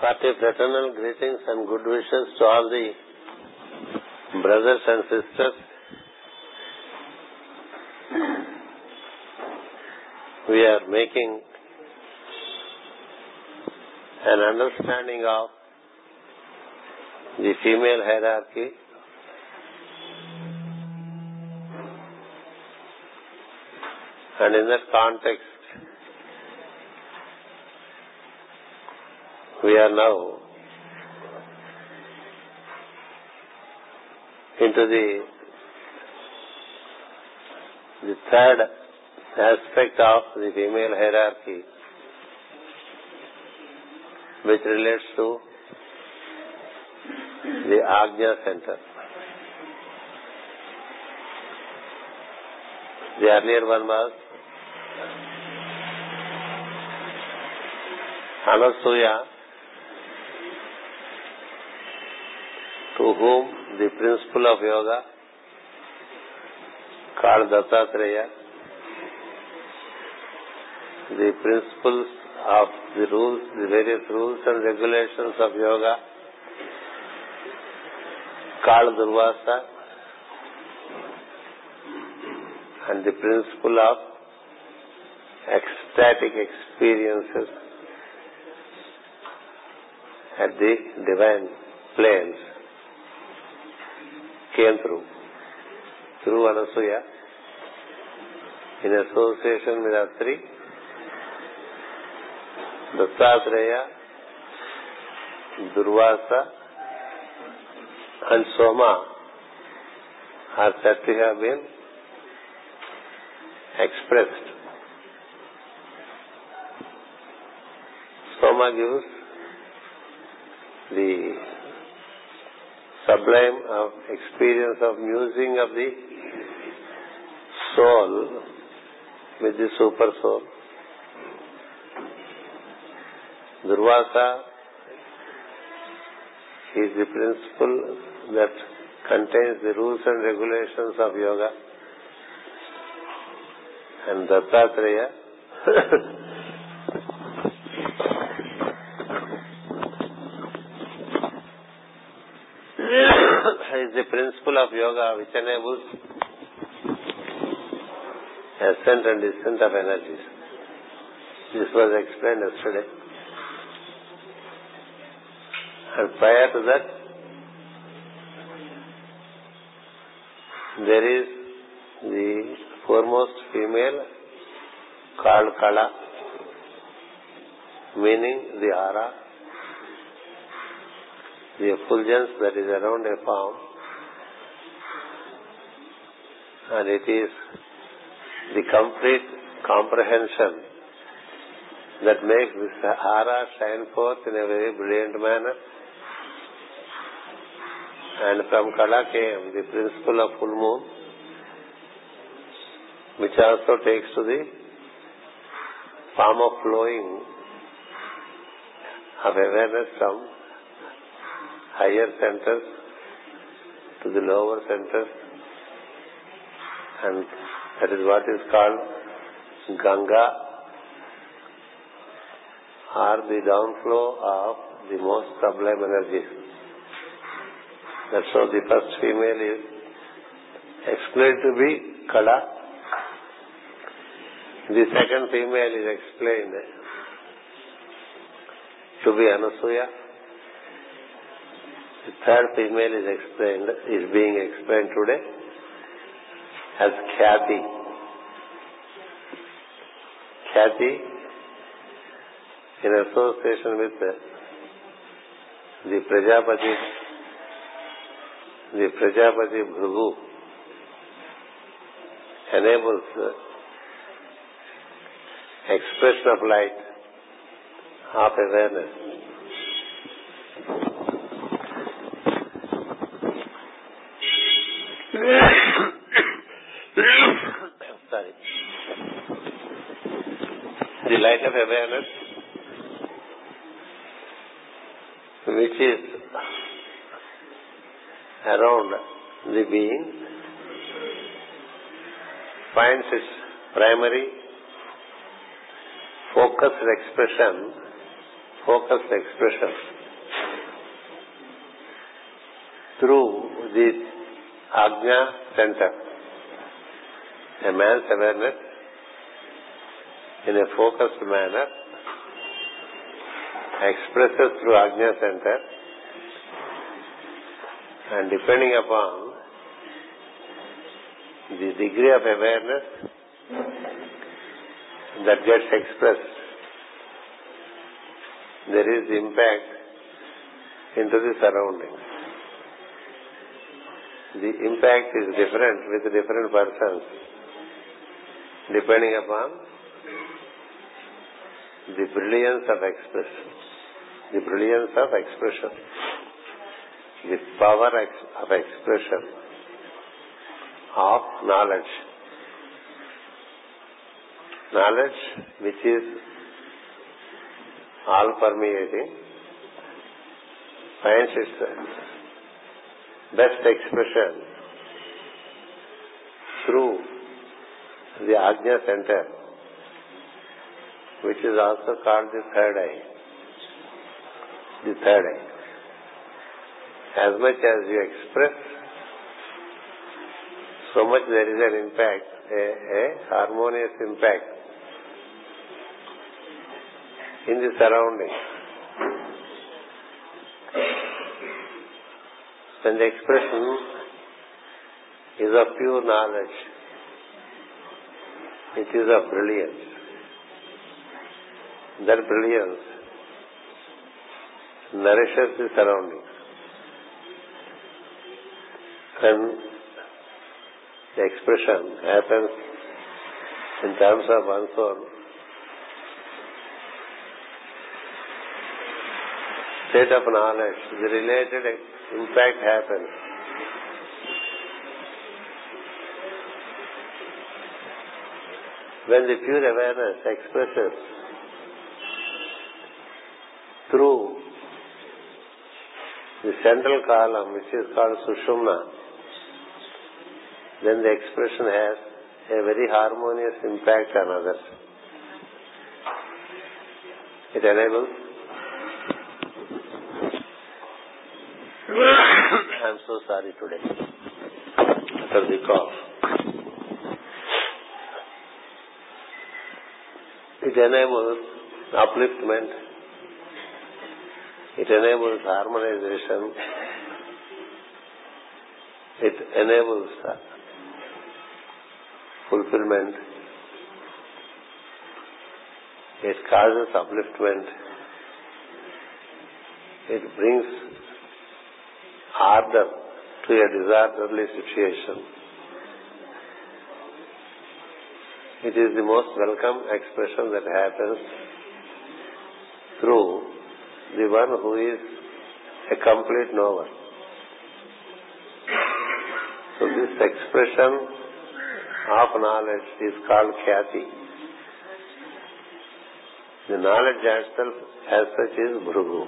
Hearty fraternal greetings and good wishes to all the brothers and sisters. We are making an understanding of the female hierarchy and in that context we are now into the the third aspect of the female hierarchy which relates to the Agnya center. The earlier one was Anasuya to whom the principle of yoga called Dattatreya, the principles of the rules, the various rules and regulations of yoga called Durvasa and the principle of ecstatic experiences at the divine planes came through. Through Anasuya, in association with Atri, Dattatreya, Durvasa, and Soma are said to have been expressed. Soma gives the sublime of experience of musing of the soul with the super soul. Durvasa is the principle that contains the rules and regulations of yoga. And Dattatreya is the principle of yoga which enables ascent and descent of energies. This was explained yesterday. And prior to that, there is the foremost female called Kala, meaning the aura, the effulgence that is around a form, and it is the complete comprehension that makes this aura shine forth in a very brilliant manner. And from Kala came the principle of full moon, which also takes to the form of flowing of awareness from higher centers to the lower centers and that is what is called Ganga or the downflow of the most sublime energies. That's how the first female is explained to be Kala. The second female is explained to be Anasuya. The third female is explained, is being explained today as Khyati. Khyati, in association with the Prajapati, the Prajapati Bhrugu, enables expression of light, of awareness. Light of awareness, which is around the being, finds its primary. Focused expression. Focused expression. Through the Ajna center. A man's awareness in a focused manner expresses through Ajna center and depending upon the degree of awareness that gets expressed, there is impact into the surroundings. The impact is different with different persons depending upon the brilliance of expression. The brilliance of expression. The power of expression of knowledge. Knowledge which is all permeating finds its best expression through the Ajna center, which is also called the third eye. The third eye. As much as you express, so much there is an impact, a, a harmonious impact in the surroundings. When the expression is of pure knowledge, it is of brilliance. That brilliance nourishes the surroundings. When the expression happens in terms of one's own state of knowledge, the related impact happens. When the pure awareness expresses through the central column, which is called Sushumna, then the expression has a very harmonious impact on others. It enables I'm so sorry today. After the cough. It enables upliftment. It enables harmonization. It enables fulfillment. It causes upliftment. It brings ardor to a disorderly situation. It is the most welcome expression that happens through the one who is a complete knower. So this expression of knowledge is called Khyati. The knowledge itself as such is Bhrugu.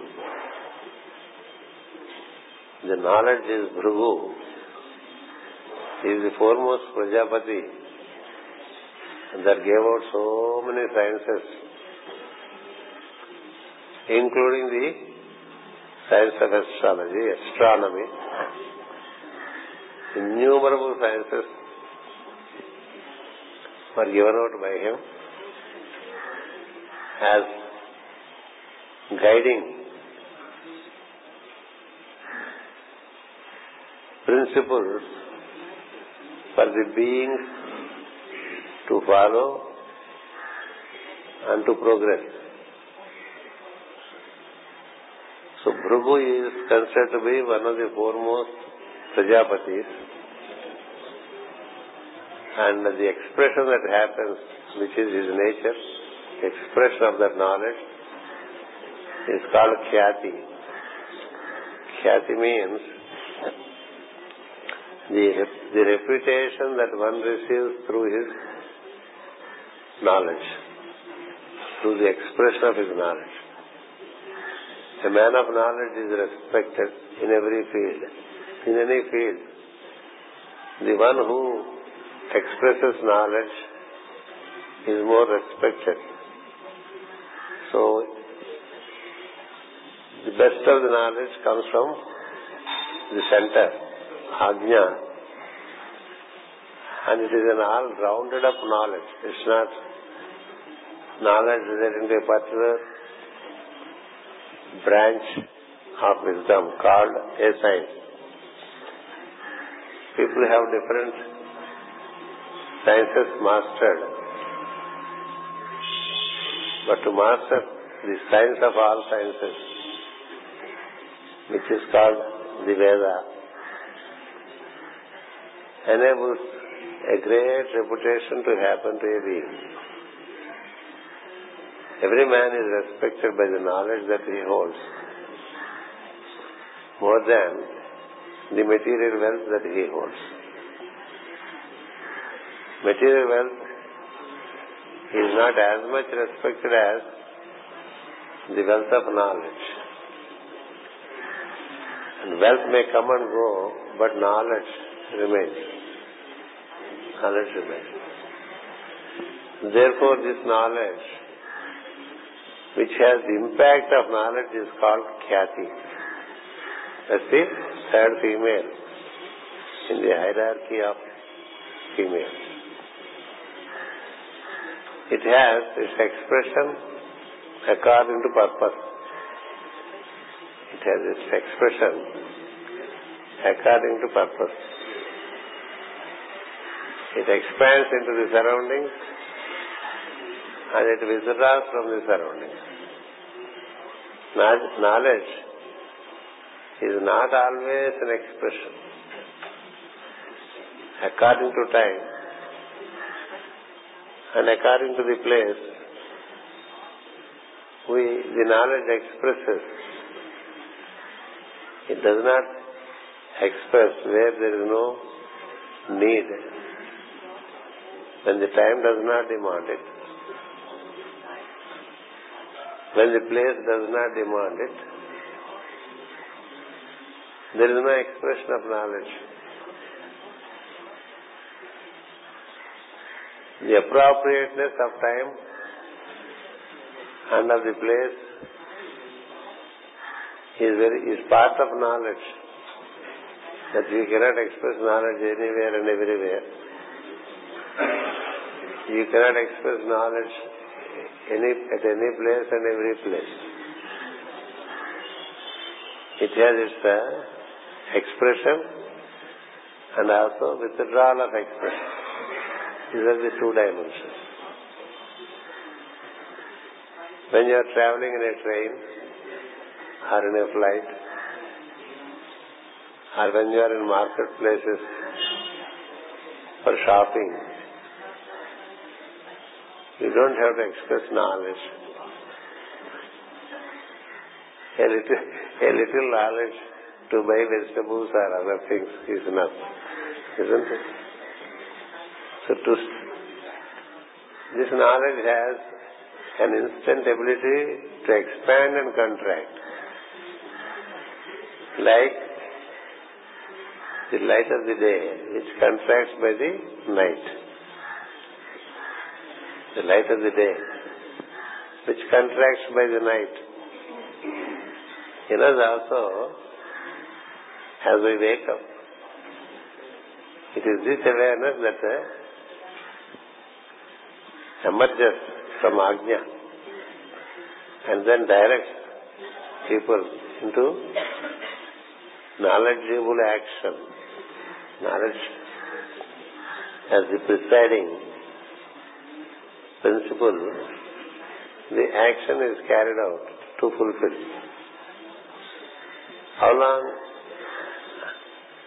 The knowledge is Bhrigu. He is the foremost Prajapati that gave out so many sciences, including the science of astrology, astronomy, innumerable sciences were given out by him as guiding principles for the beings to follow and to progress. So Bhrigu is considered to be one of the foremost Prajapatis and the expression that happens, which is his nature, expression of that knowledge, is called Khyati. Khyati means the, the reputation that one receives through his knowledge, through the expression of his knowledge. A man of knowledge is respected in every field, in any field. The one who expresses knowledge is more respected. So, The best of the knowledge comes from the center, Ajna. And it is an all rounded up knowledge. It's not knowledge relating to a particular branch of wisdom called a science. People have different sciences mastered. But to master the science of all sciences, which is called the Veda, enables a great reputation to happen to a being. Every man is respected by the knowledge that he holds more than the material wealth that he holds. Material wealth is not as much respected as the wealth of knowledge. And wealth may come and go, but knowledge remains. Knowledge remains. Therefore, this knowledge, which has the impact of knowledge, is called Khyati. That's the third female in the hierarchy of females. It has its expression according to purpose. It has its expression according to purpose. It expands into the surroundings and it withdraws from the surroundings. Knowledge is not always an expression. According to time and according to the place, we the knowledge expresses. It does not express where there is no need. When the time does not demand it. When the place does not demand it, there is no expression of knowledge. The appropriateness of time and of the place is very is part of knowledge. That we cannot express knowledge anywhere and everywhere. You cannot express knowledge any at any place and every place. It has its uh, expression and also withdrawal of expression. These are the two dimensions. When you are traveling in a train or in a flight or when you are in marketplaces for shopping, you don't have to express knowledge. A little, a little knowledge to buy vegetables or other things is enough, isn't it? So to, this knowledge has an instant ability to expand and contract. Like the light of the day, which contracts by the night. The light of the day, which contracts by the night. You know, also as we wake up. It is this awareness that uh, emerges from Ajna and then directs people into knowledgeable action. Knowledge as the presiding principle, the action is carried out to fulfill. How long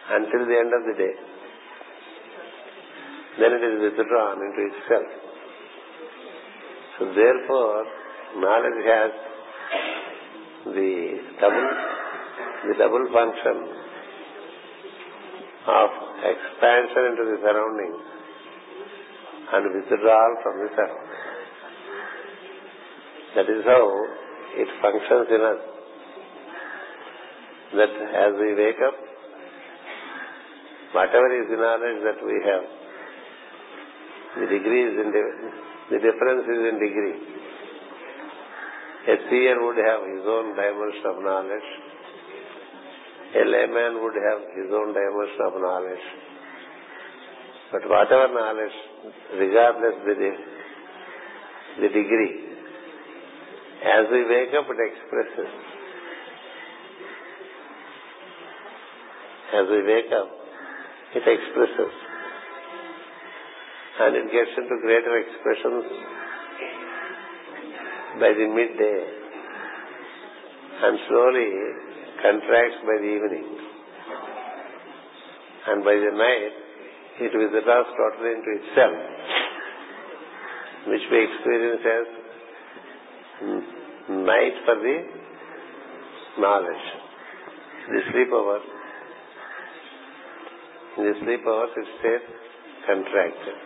until the end of the day. Then it is withdrawn into itself. So therefore, knowledge has the double, the double function of expansion into the surroundings and withdrawal from the surroundings. That is how it functions in us. That as we wake up, Whatever is the knowledge that we have, the degree is in the, the difference is in degree. A seer would have his own dimension of knowledge. A layman would have his own dimension of knowledge. But whatever knowledge, regardless the, the degree, as we wake up, it expresses. As we wake up, it expresses. And it gets into greater expressions by the midday and slowly contracts by the evening. And by the night, it withdraws totally into itself, which we experience as night for the knowledge. The sleep hour. In the sleep hours, it stays contracted.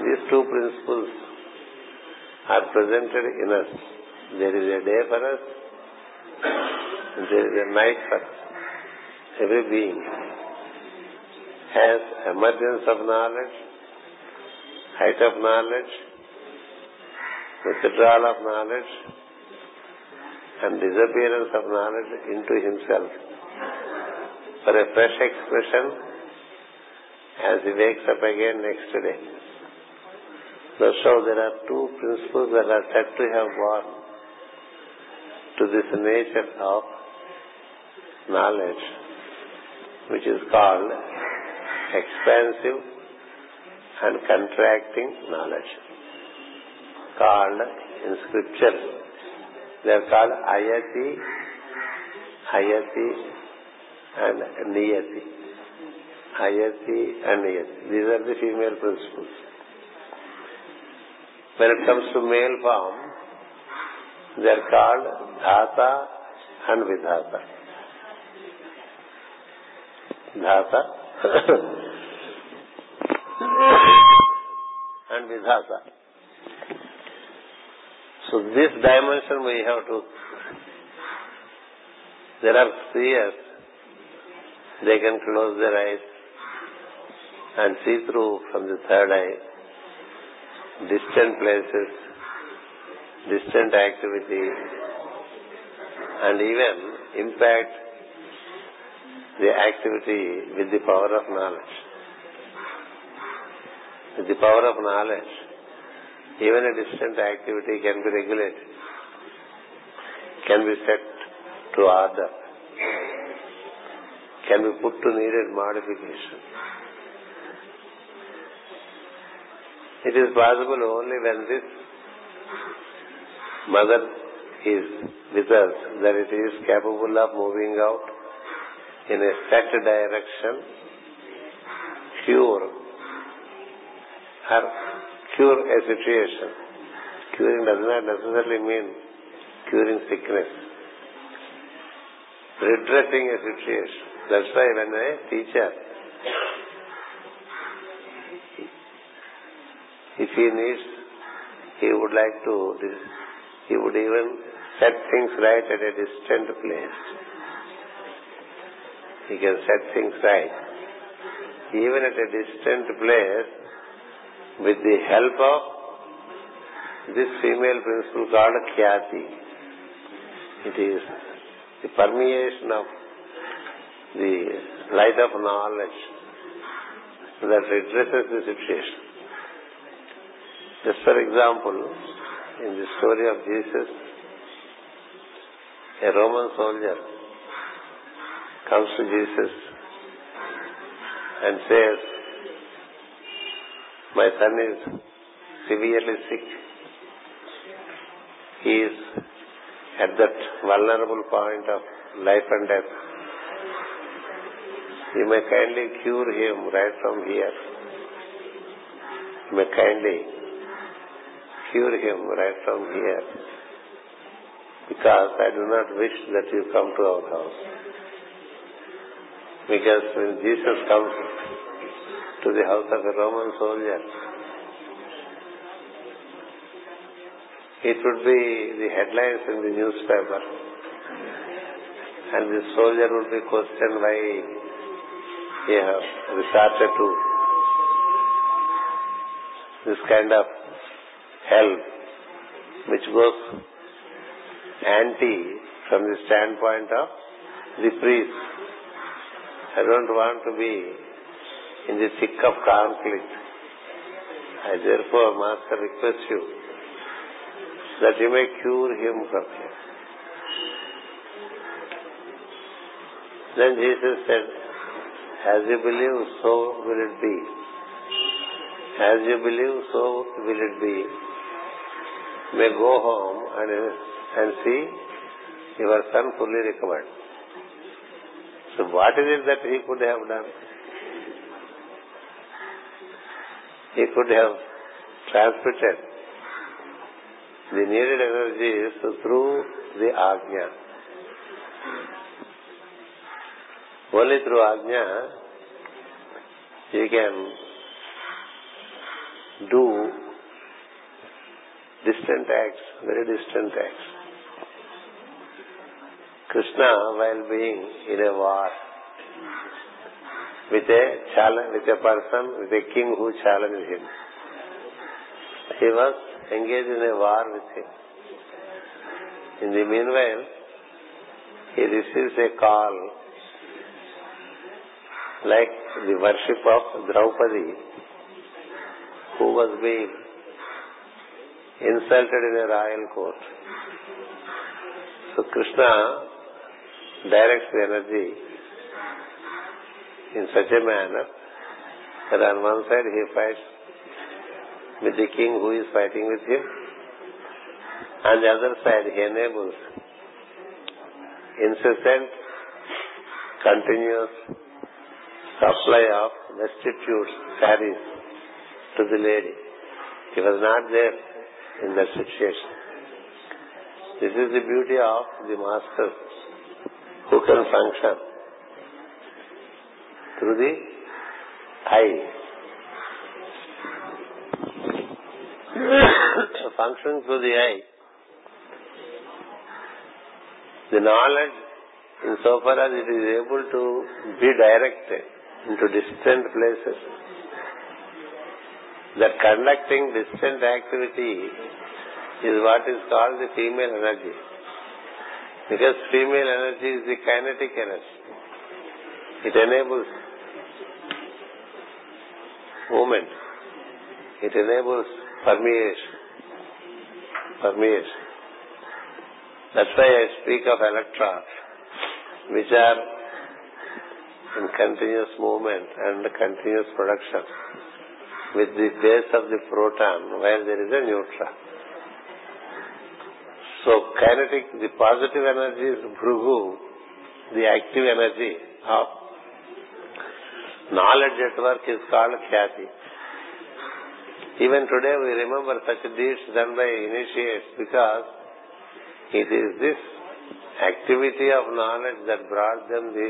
These two principles are presented in us. There is a day for us, there is a night for us. Every being has emergence of knowledge, height of knowledge, withdrawal of knowledge, and disappearance of knowledge into himself for a fresh expression as he wakes up again next day. So there are two principles that are said to have born to this nature of knowledge, which is called expansive and contracting knowledge. Called in scripture, they are called ayati, ayati, and niyati. Ayati and niyati. These are the female principles. When it comes to male form, they are called dhata and vidhata. Dhata and vidhata. So this dimension we have to. There are seers. They can close their eyes and see through from the third eye distant places, distant activity, and even impact the activity with the power of knowledge. With the power of knowledge, even a distant activity can be regulated, can be set to order, can be put to needed modification. It is possible only when this mother is with us that it is capable of moving out in a set direction, cure or cure a situation. Curing does not necessarily mean curing sickness. Redressing a situation. That's why when a teacher If he needs, he would like to, he would even set things right at a distant place. He can set things right. Even at a distant place, with the help of this female principle called Khyati. It is the permeation of the light of knowledge that redresses the situation. Just for example, in the story of Jesus, a Roman soldier comes to Jesus and says, My son is severely sick. He is at that vulnerable point of life and death. You may kindly cure him right from here. You may kindly cure him right from here. Because I do not wish that you come to our house. Because when Jesus comes to the house of a Roman soldier, it would be the headlines in the newspaper. And the soldier would be questioned why he has resorted to this kind of help which goes anti from the standpoint of the priest. I don't want to be in the thick of conflict. I therefore, Master, request you that you may cure him. Then Jesus said, as you believe, so will it be. As you believe, so will it be. May go home and, and see your son fully recovered. So what is it that he could have done? He could have transmitted the needed energies through the Agnya. Only through Agnya you can do distant acts, very distant acts. Krishna, while being in a war king who challenged him, he was engaged in a war with him. In the meanwhile, he receives a call like the worship of Draupadi, who was being insulted in a royal court. So Krishna directs the energy in such a manner that on one side he fights with the king who is fighting with him, on the other side he enables incessant, continuous supply of restitutes, saris to the lady. He was not there in that situation. This is the beauty of the master who can function through the eye. Function through the eye. The knowledge, insofar as it is able to be directed into distant places, that conducting distant activity is what is called the female energy. Because female energy is the kinetic energy. It enables movement. It enables permeation. Permeation. That's why I speak of electrons, which are in continuous movement and continuous production with the base of the proton where there is a neutron. So kinetic, the positive energy is Bhrugu, the active energy of knowledge at work is called Khyati. Even today we remember such deeds done by initiates because it is this activity of knowledge that brought them the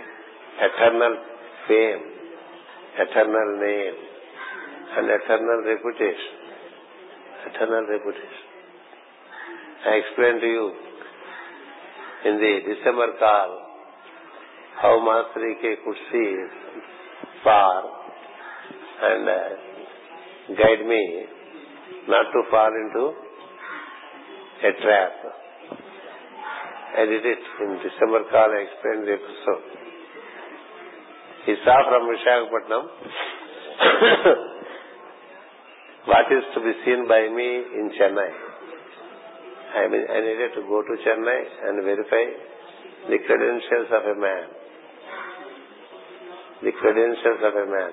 eternal fame, eternal name, and eternal reputation. Eternal reputation. I explained to you in the December call how Master E.K. could see far and uh, guide me not to fall into a trap. I did it in December call. I explained the episode. He saw from Vishakhapatnam what is to be seen by me in Chennai. I, mean, I needed to go to Chennai and verify the credentials of a man. The credentials of a man.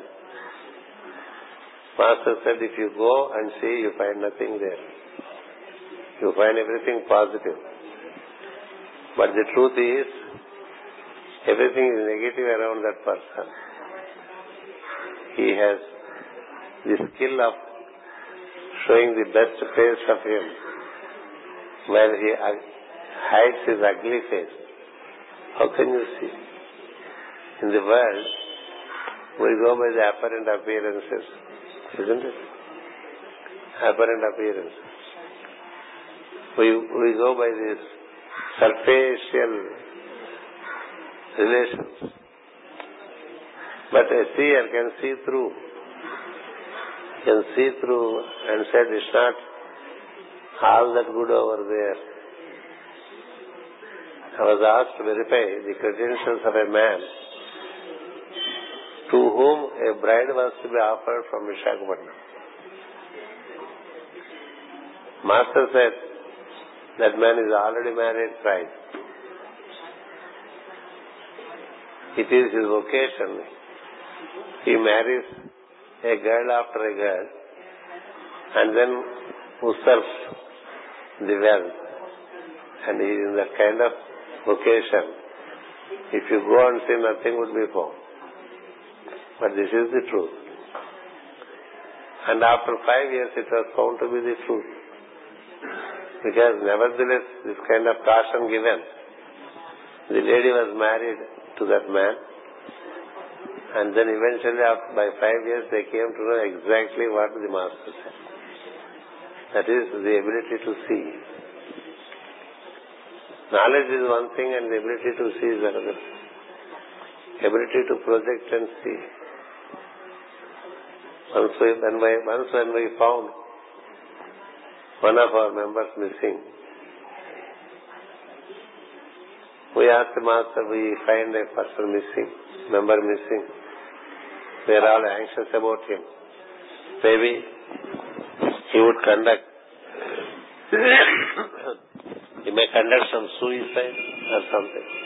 Master said, if you go and see, you find nothing there. You find everything positive. But the truth is, everything is negative around that person. He has the skill of showing the best face of him where he hides his ugly face. How can you see? In the world, we go by the apparent appearances, isn't it? Apparent appearances. We, we go by these superficial relations. But a seer can see through. Can see through and said it's not all that good over there. I was asked to verify the credentials of a man to whom a bride was to be offered from Vishakhapatnam. Master said that man is already married thrice. It is his vocation. He marries a girl after a girl and then usurps the wealth. And he is in that kind of vocation. If you go and see, nothing would be found. But this is the truth. And after five years it was found to be the truth. Because nevertheless this kind of caution given. The lady was married to that man. And then eventually after, by five years they came to know exactly what the master said. That is the ability to see. Knowledge is one thing and the ability to see is another. Ability to project and see. Once we, when we, once when we found one of our members missing, we asked the master, we find a person missing, member missing. We are all anxious about him. Maybe he would conduct, he may conduct some suicide or something.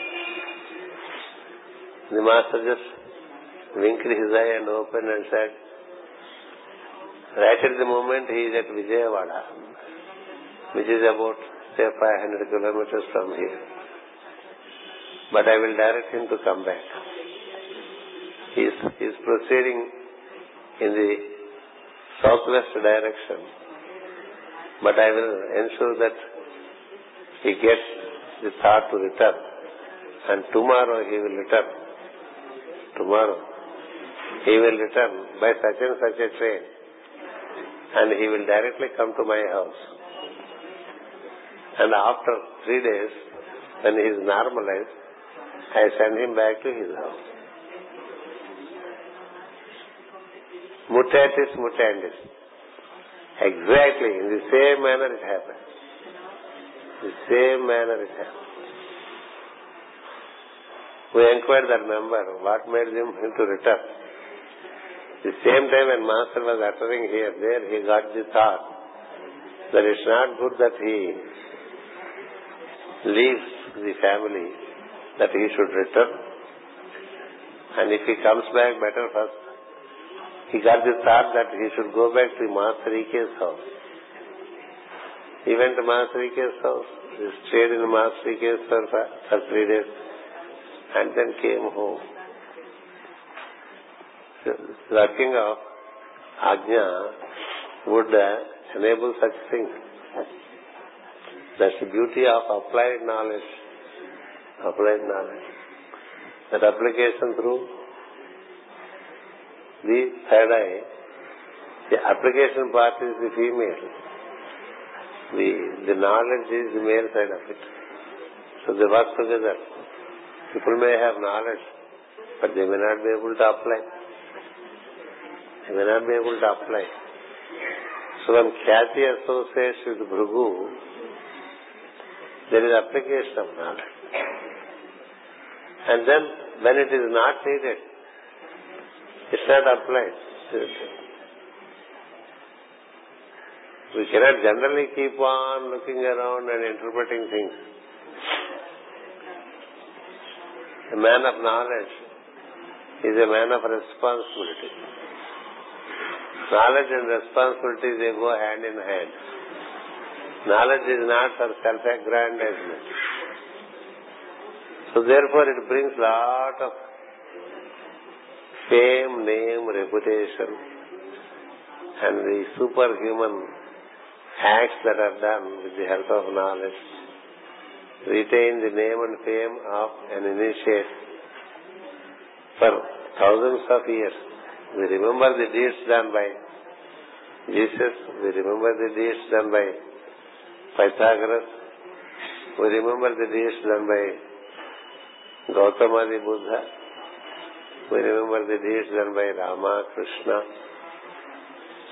The master just winked his eye and opened and said, Right at the moment he is at Vijayawada, which is about, say, 500 kilometers from here. But I will direct him to come back. He is, proceeding in the southwest direction. But I will ensure that he gets the thought to return. And tomorrow he will return. Tomorrow he will return by such and such a train and he will directly come to my house. And after three days, when he is normalized, I send him back to his house. Mutatis mutandis. Exactly, in the same manner it happened. The same manner it happened. We inquired that member, what made him, to return? The same time when Master was uttering here, there he got the thought that it's not good that he leaves the family, that he should return. And if he comes back, better first. He got the thought that he should go back to Master E.K.'s house. He went to Master E.K.'s house. He stayed in Master E.K.'s for, for three days and then came home working of Ajna would uh, enable such things. That's the beauty of applied knowledge. Applied knowledge. That application through the third eye, the application part is the female. The, the knowledge is the male side of it. So they work together. People may have knowledge, but they may not be able to apply. He may not be able to apply. So when Khyati associates with Bhrugu, there is application of knowledge. And then when it is not needed, it's not applied. We cannot generally keep on looking around and interpreting things. A man of knowledge is a man of responsibility. Knowledge and responsibility, they go hand in hand. Knowledge is not for self-aggrandizement. So therefore it brings lot of fame, name, reputation, and the superhuman acts that are done with the help of knowledge retain the name and fame of an initiate for thousands of years. We remember the deeds done by Jesus. We remember the deeds done by Pythagoras. We remember the deeds done by Gautama Buddha. We remember the deeds done by Rama, Krishna,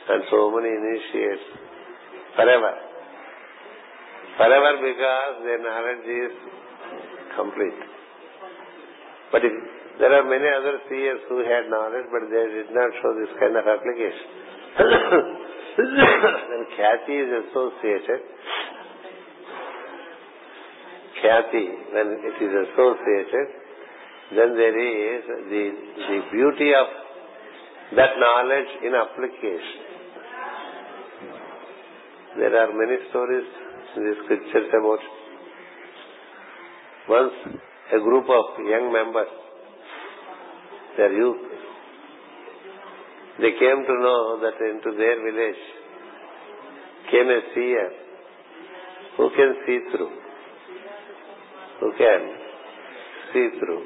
and so many initiates forever. Forever because their knowledge is complete. But if, there are many other seers who had knowledge, but they did not show this kind of application. then Khyati is associated. Khyati, when it is associated, then there is the, the beauty of that knowledge in application. There are many stories in the scriptures about once a group of young members, their youth, they came to know that into their village came a seer who can see through, who can see through.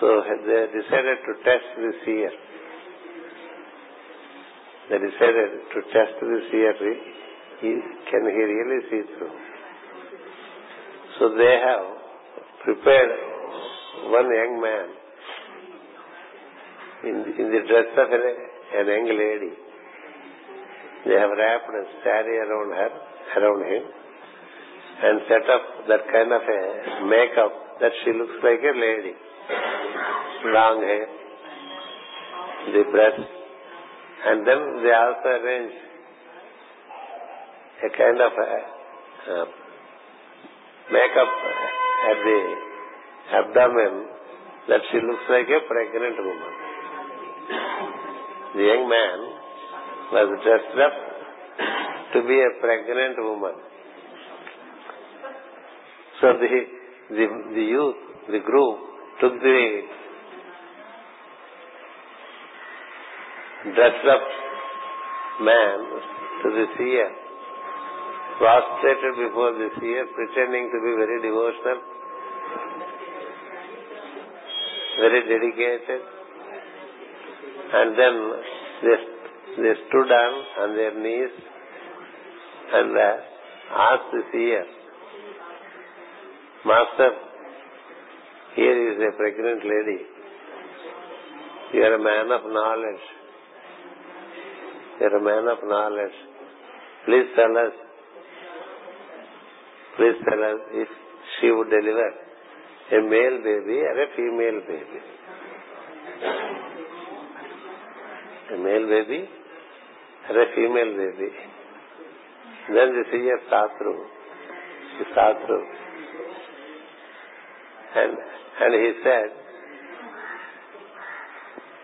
So they decided to test the seer. They decided to test the seer. Can he really see through? So they have prepared one young man in, the dress of an, an young lady. They have wrapped a sari around her, around him, and set up that kind of a makeup that she looks like a lady. Long hair, the breast, and then they also arrange a kind of a, uh, makeup at the abdomen that she looks like a pregnant woman. The young man was dressed up to be a pregnant woman. So the, the, the youth, the group, took the dressed up man to the seer, prostrated before this year, pretending to be very devotional, very dedicated, and then they, they stood on, on their knees and asked the seer, Master, here is a pregnant lady. You are a man of knowledge. You are a man of knowledge. Please tell us, please tell us if she would deliver a male baby or a female baby. A male baby or a female baby. Then the seer saw through. She saw through. And, and he said,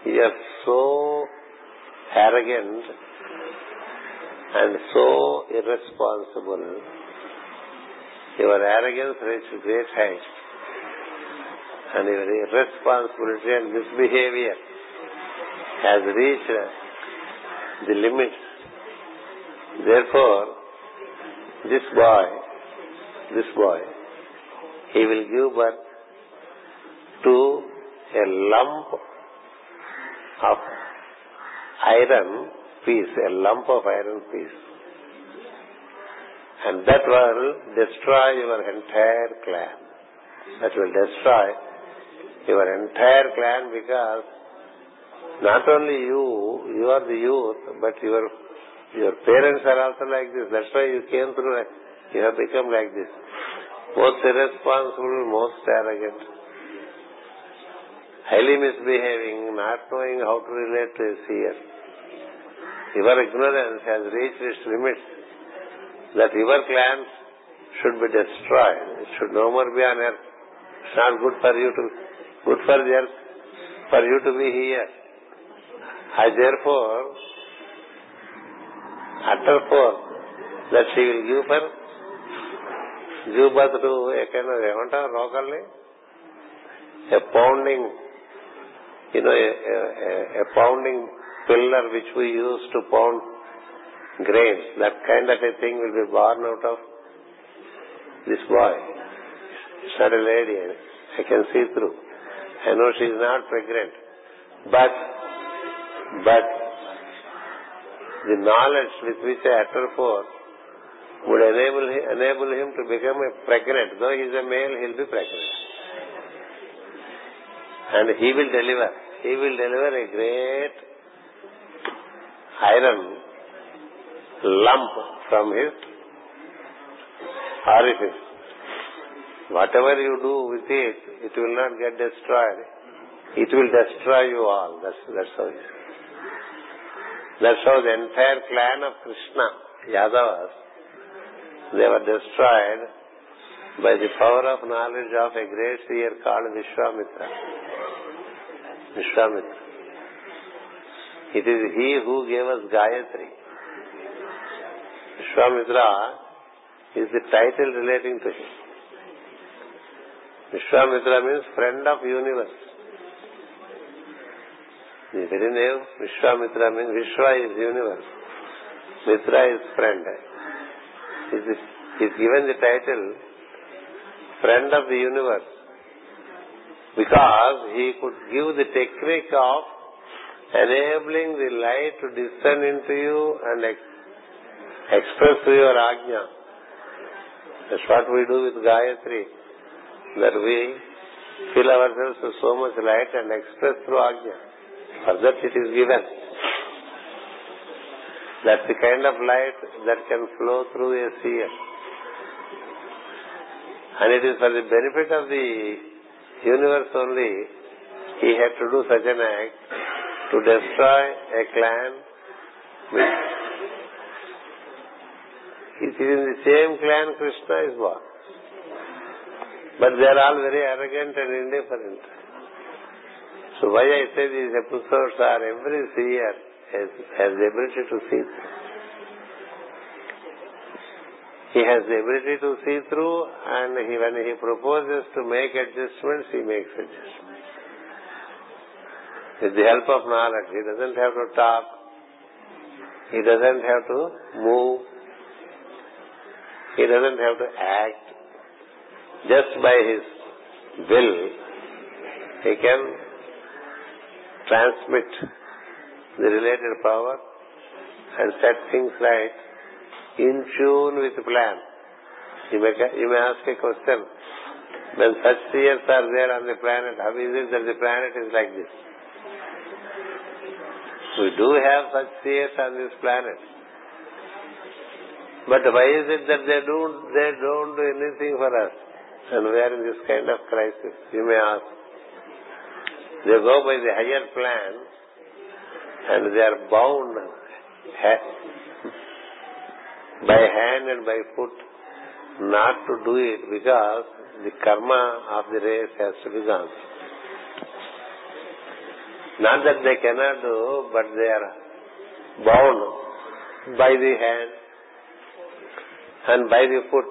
you are so arrogant and so irresponsible. Your arrogance reached great heights and your irresponsibility and misbehavior has reached the limits. Therefore, this boy, this boy, he will give birth to a lump of iron piece, a lump of iron piece. And that will destroy your entire clan. That will destroy your entire clan because not only you, you are the youth, but your your parents are also like this. That's why you came through. You have become like this. Most irresponsible, most arrogant, highly misbehaving, not knowing how to relate to a seer. Your ignorance has reached its limits that your clan should be destroyed. It should no more be on earth. It's not good for you to, good for the earth, for you to be here. I therefore utter forth that she will give birth, give birth to a kind of, ఏమంటారు రోకల్ని a pounding, you know, a, a, a pounding pillar which we use to pound grains. That kind of a thing will be born out of this boy. It's not a lady. I can see through. I know she is not pregnant. But, but, the knowledge with which I utter forth would enable him, enable him to become a pregnant. Though he is a male, he will be pregnant. And he will deliver. He will deliver a great iron lump from his orifice. Whatever you do with it, it will not get destroyed. It will destroy you all. That's, that's how it is. That's how the entire clan of Krishna, Yadavas, they were destroyed by the power of knowledge of a great seer called Vishwamitra. Vishwamitra. It is he who gave us Gayatri. The title relating to him. Vishwamitra means friend of universe. The very name Vishwamitra means Vishwa is universe. Mitra is friend. He is given the title friend of the universe because he could give the technique of enabling the light to descend into you and express through your ajna. That's what we do with Gayatri. That we fill ourselves with so much light and express through ajna. For that it is given. That's the kind of light that can flow through a seer. And it is for the benefit of the universe only he had to do such an act to destroy a clan which it is in the same clan Krishna is born. But they are all very arrogant and indifferent. So why I say these episodes are every seer has, has the ability to see. He has the ability to see through and he, when he proposes to make adjustments, he makes adjustments. With the help of knowledge, he doesn't have to talk. He doesn't have to move. He doesn't have to act. Just by his will, he can transmit the related power and set things right in tune with the plan. You may, you may ask a question. When such seers are there on the planet, how is it that the planet is like this? We do have such seers on this planet. But why is it that they don't, they don't do anything for us? And we are in this kind of crisis. You may ask. They go by the higher plan and they are bound by hand and by foot not to do it because the karma of the race has to be. Not that they cannot do, but they are bound by the hand and by the foot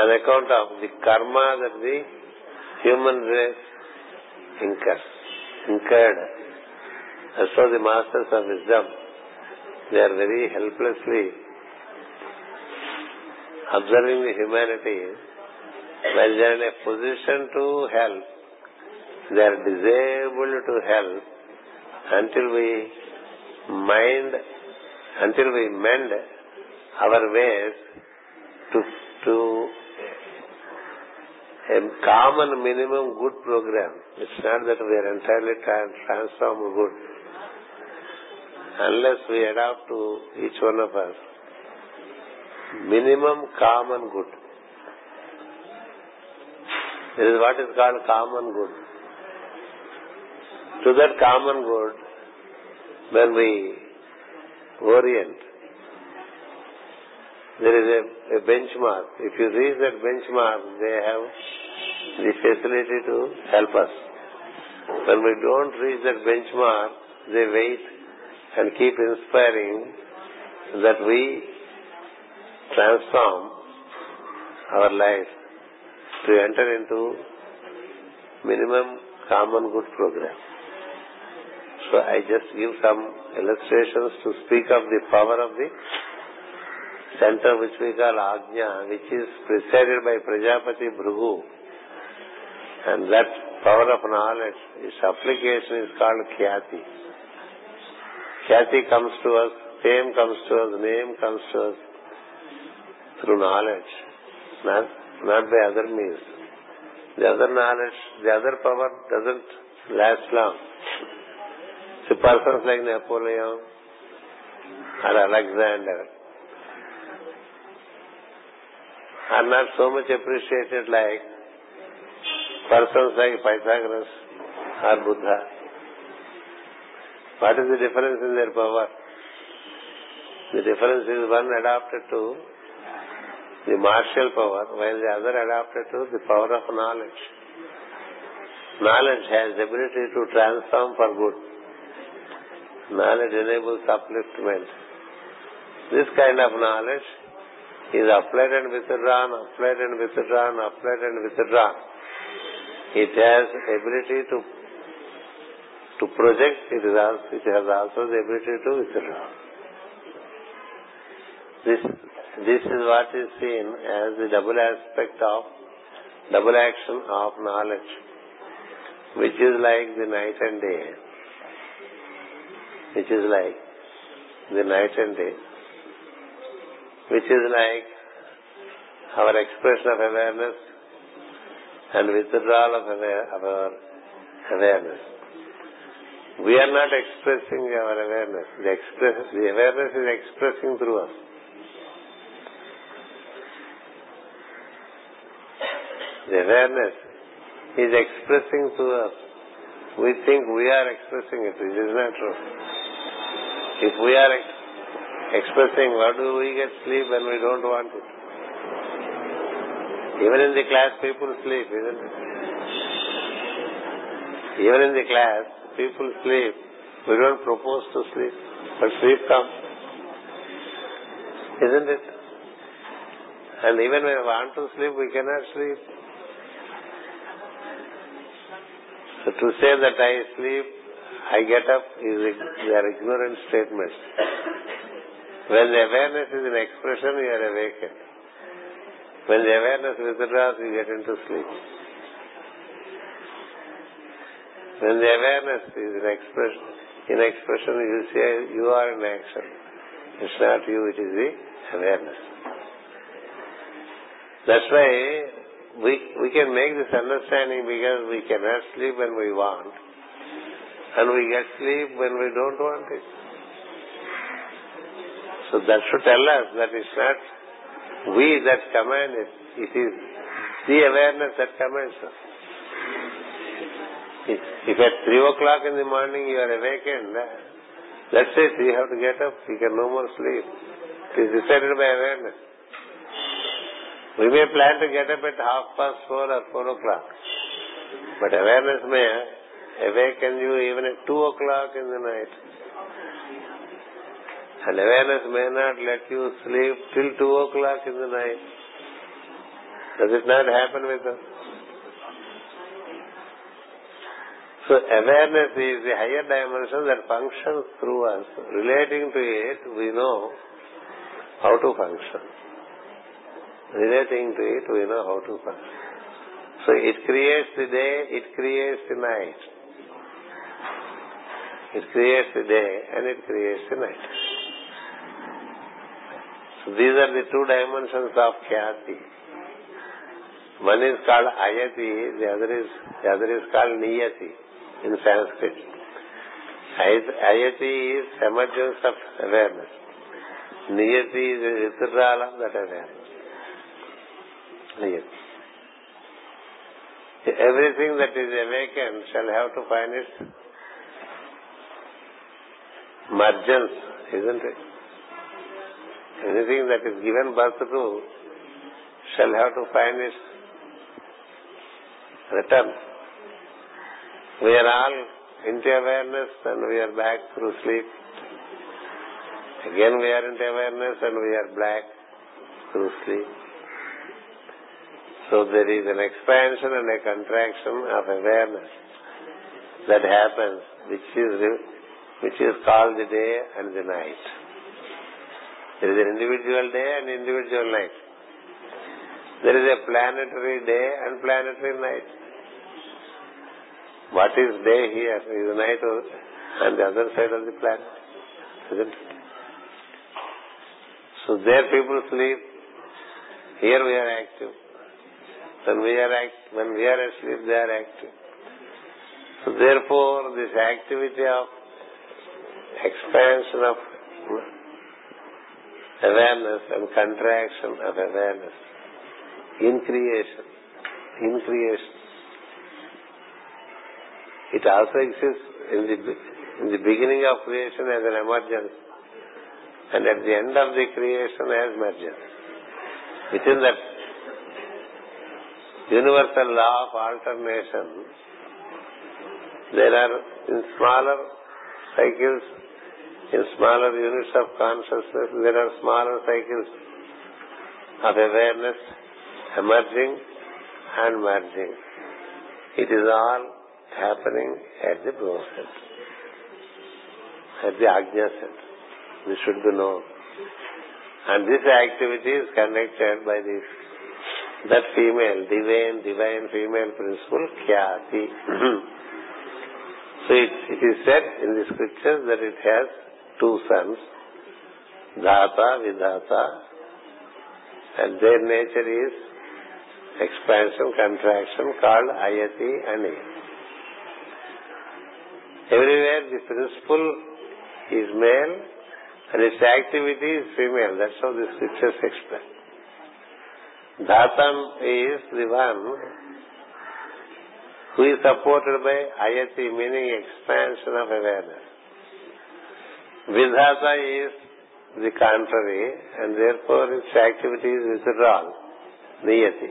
on account of the karma that the human race incurs, incurred. As for the masters of wisdom, they are very helplessly observing the humanity when they are in a position to help. They are disabled to help until we mind, until we mend our ways to to a common minimum good program. It's not that we are entirely transformed good unless we adopt to each one of us minimum common good. This is what is called common good. To that common good, when we orient, there is a, a benchmark. If you reach that benchmark, they have the facility to help us. When we don't reach that benchmark, they wait and keep inspiring that we transform our life to enter into minimum common good program. So I just give some illustrations to speak of the power of the center which we call Ajna, which is presided by Prajapati Bhrigu. And that power of knowledge, its application is called Khyati. Khyati comes to us, fame comes to us, name comes to us through knowledge, not, not by other means. The other knowledge, the other power doesn't last long. See, persons like Napoleon or Alexander are not so much appreciated like persons like Pythagoras or Buddha. What is the difference in their power? The difference is one adapted to the martial power, while the other adapted to the power of knowledge. Knowledge has the ability to transform for good. Knowledge enables upliftment. This kind of knowledge is applied and withdrawn, applied and withdrawn, applied and withdrawn. It has ability to to project, it, is also, it has also the ability to withdraw. This, this is what is seen as the double aspect of, double action of knowledge, which is like the night and day, which is like the night and day, which is like our expression of awareness and withdrawal of, aware, of our awareness. We are not expressing our awareness. The, express, the awareness is expressing through us. The awareness is expressing through us. We think we are expressing it, which is not true. If we are ex- expressing, why do we get sleep when we don't want it? Even in the class, people sleep, isn't it? Even in the class, people sleep. We don't propose to sleep, but sleep comes. Isn't it? And even when we want to sleep, we cannot sleep. So to say that I sleep, I get up, is are ignorant statements. When the awareness is in expression, you are awakened. When the awareness withdraws, you get into sleep. When the awareness is in expression, in expression you say you are in action. It's not you, it is the awareness. That's why we we can make this understanding because we cannot sleep when we want, and we get sleep when we don't want it. So that should tell us that it's not we that command it; it is the awareness that commands us. If at three o'clock in the morning you are awakened, that's it. You have to get up. You can no more sleep. It is decided by awareness. We may plan to get up at half past four or four o'clock, but awareness may awaken you even at two o'clock in the night. Awareness may not let you sleep till two o'clock in the night. Does it not happen with us? So awareness is the higher dimension that functions through us. Relating to it, we know how to function. Relating to it, we know how to function. So it creates the day, it creates the night. It creates the day and it creates the night. So these are the two dimensions of Khyati. One is called Ayati, the other is the other is called Niyati in Sanskrit. Ayati is emergence of awareness. Niyati is a withdrawal of that awareness. Niyati. Everything that is awakened shall have to find its margins, isn't it? Anything that is given birth to shall have to find its return. We are all into awareness and we are back through sleep. Again we are into awareness and we are back through sleep. So there is an expansion and a contraction of awareness that happens, which is which is called the day and the night. There is an individual day and individual night. There is a planetary day and planetary night. What is day here is night on the other side of the planet, isn't it? So there people sleep. Here we are active. When we are act, when we are asleep, they are active. So therefore, this activity of expansion of awareness and contraction of awareness in creation. In creation. It also exists in the, in the beginning of creation as an emergence and at the end of the creation as emergence. Within that universal law of alternation, there are in smaller cycles, in smaller units of consciousness, there are smaller cycles of awareness emerging and merging. It is all happening at the center, at the Ajna center. This should be known. And this activity is conducted by this that female, divine, divine female principle, Khyati. so it, it is said in the scriptures that it has two sons, Dhata, Vidhata, and their nature is expansion, contraction called Ayati and Everywhere the principle is male and its activity is female. That's how the scriptures explain. Dhatam is the one who is supported by ayati, meaning expansion of awareness. Vidhata is the contrary, and therefore its activity is withdrawal, niyati.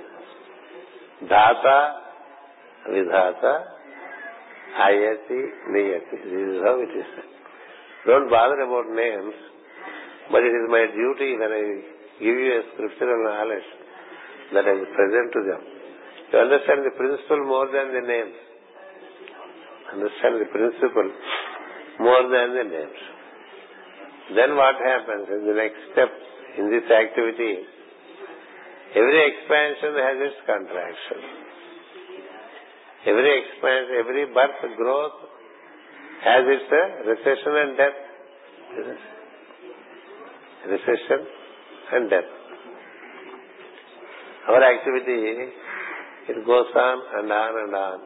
Dhata, vidhata, ayati, niyati. This is how it is. Don't bother about names, but it is my duty when I give you a scriptural knowledge that I present to them. To understand the principle more than the names. Understand the principle more than the names. Then what happens in the next step in this activity? Every expansion has its contraction. Every expansion, every birth, growth has its uh, recession and death. Recession and death. Our activity, it goes on and on and on.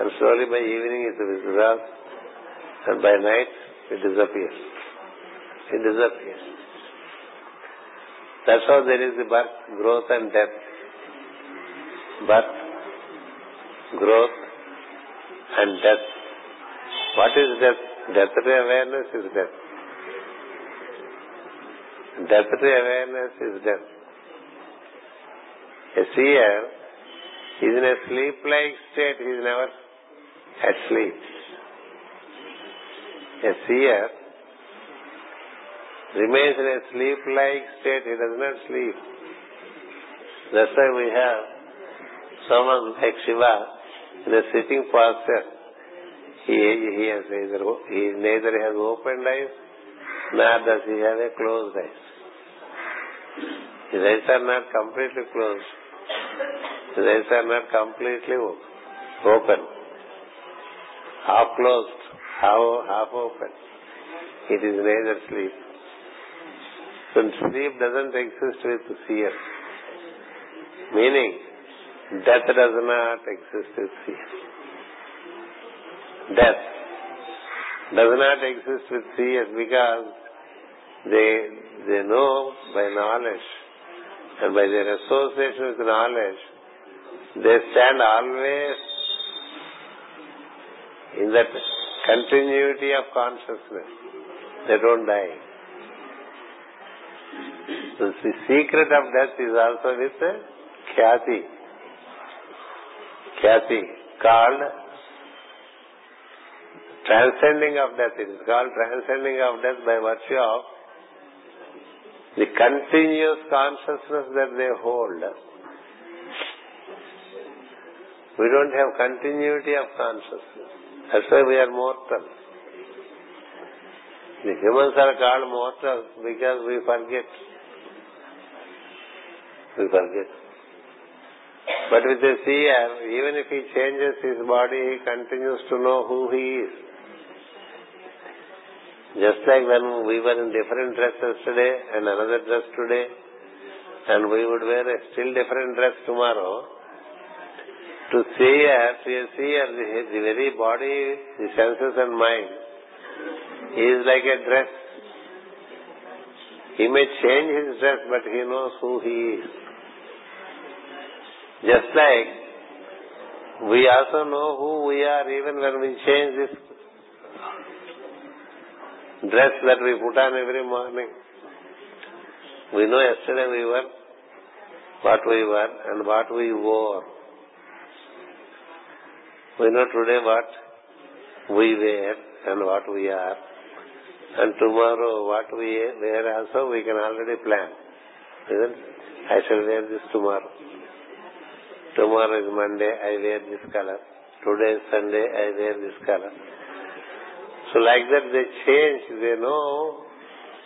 And slowly by evening it withdraws and by night it disappears. It disappears. That's how there is the birth, growth and death. Birth, growth and death. What is death? Death to awareness is death. Death to awareness is death. A seer is in a sleep-like state. He is never asleep. A seer remains in a sleep-like state. He does not sleep. That's why we have someone like Shiva in a sitting posture. He, he has either, he neither has opened eyes nor does he have a closed eyes. His eyes are not completely closed. His eyes are not completely open. Half closed, half, half open. It is neither sleep. So sleep doesn't exist with seer. Meaning, death does not exist with seer. Death does not exist with seers because they they know by knowledge and by their association with knowledge, they stand always in that continuity of consciousness. They don't die. So the secret of death is also with Khyati. Khyati, called transcending of death. It is called transcending of death by virtue of the continuous consciousness that they hold. We don't have continuity of consciousness. That's why we are mortal. The humans are called mortals because we forget. We forget. But with the seer, even if he changes his body, he continues to know who he is. Just like when we were in different dress yesterday and another dress today, and we would wear a still different dress tomorrow, to see to a seer, the, the very body, the senses and mind is like a dress. He may change his dress, but he knows who he is. Just like we also know who we are even when we change this dress that we put on every morning. We know yesterday we were what we were and what we wore. We know today what we wear and what we are. And tomorrow what we wear also we can already plan. Isn't I shall wear this tomorrow. Tomorrow is Monday, I wear this color. Today is Sunday, I wear this color. So like that they change, they know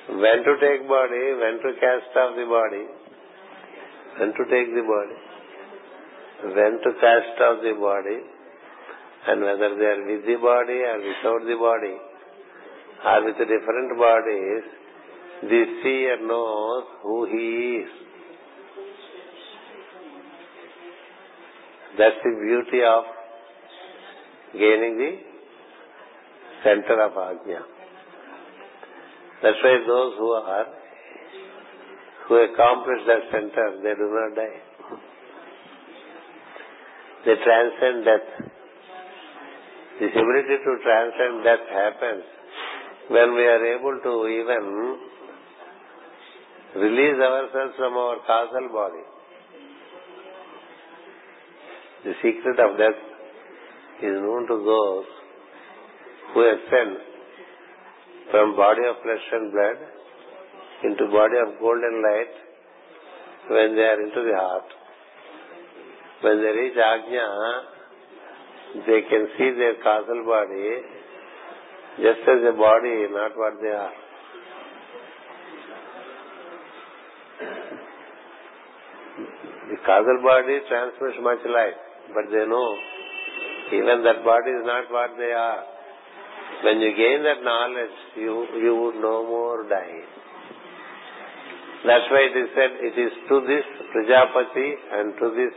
when to take body, when to cast off the body, when to take the body, when to cast off the body, and whether they are with the body or without the body, or with different bodies, the seer knows who he is. That's the beauty of gaining the center of Ajna. That's why those who are, who accomplish that center, they do not die. They transcend death. This ability to transcend death happens when we are able to even release ourselves from our causal body. The secret of death is known to those who ascend from body of flesh and blood into body of golden light when they are into the heart. When they reach Ajna, they can see their causal body just as a body, not what they are. The causal body transmits much light, but they know even that body is not what they are. When you gain that knowledge, you you would no more die. That's why it is said it is to this Prajapati and to this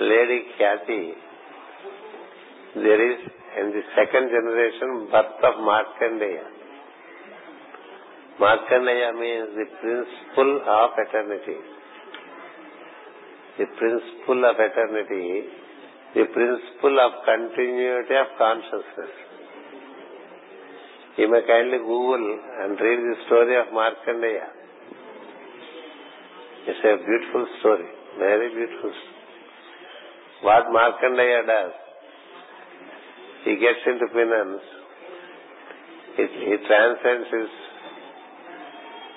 lady Khyati there is in the second generation birth of Markandeya. Markandeya means the principle of eternity. The principle of eternity, the principle of continuity of consciousness. You may kindly Google and read the story of Markandeya. It's a beautiful story, very beautiful. What Markandeya does, he gets into penance, he, he transcends his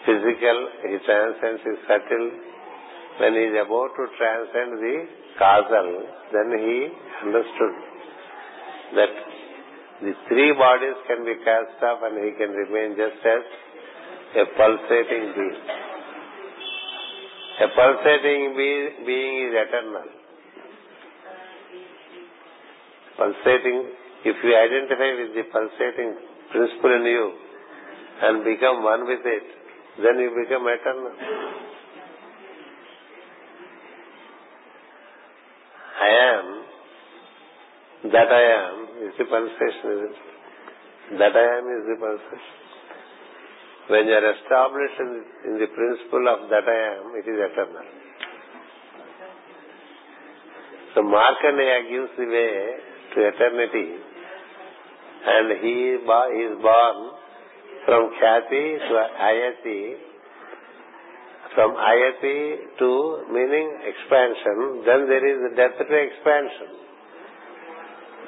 physical, he transcends his subtle. When he is about to transcend the causal, then he understood that the three bodies can be cast off and he can remain just as a pulsating being. A pulsating being is eternal. Pulsating if you identify with the pulsating principle in you and become one with it, then you become eternal. I am, that I am is the pulsation, is it? That I am is the pulsation. When you are established in, in the principle of that I am, it is eternal. So Markandeya gives the way to eternity and he is born from Khyati to meaning expansion, then there is the death to expansion.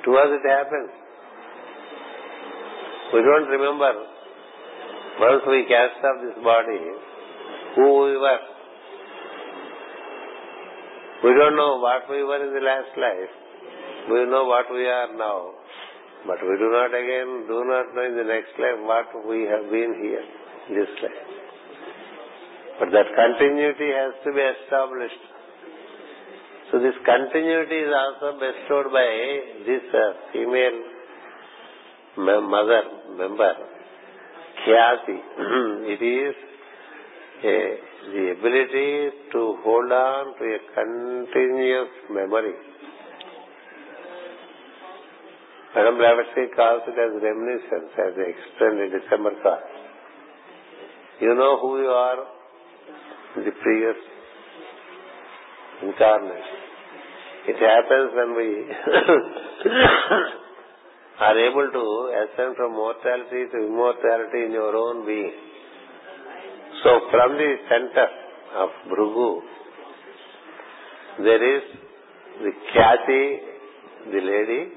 To us it happens. We don't remember once we cast off this body who we were. We don't know what we were in the last life. We know what we are now. But we do not again, do not know in the next life what we have been here, this life. But that continuity has to be established. So this continuity is also bestowed by this uh, female mother member, Khyati. it is a, the ability to hold on to a continuous memory Madam Blavatsky calls it as reminiscence, as they explained in December class. You know who you are the previous incarnation. It happens when we are able to ascend from mortality to immortality in your own being. So from the center of Bhrugu, there is the Khyati, the lady,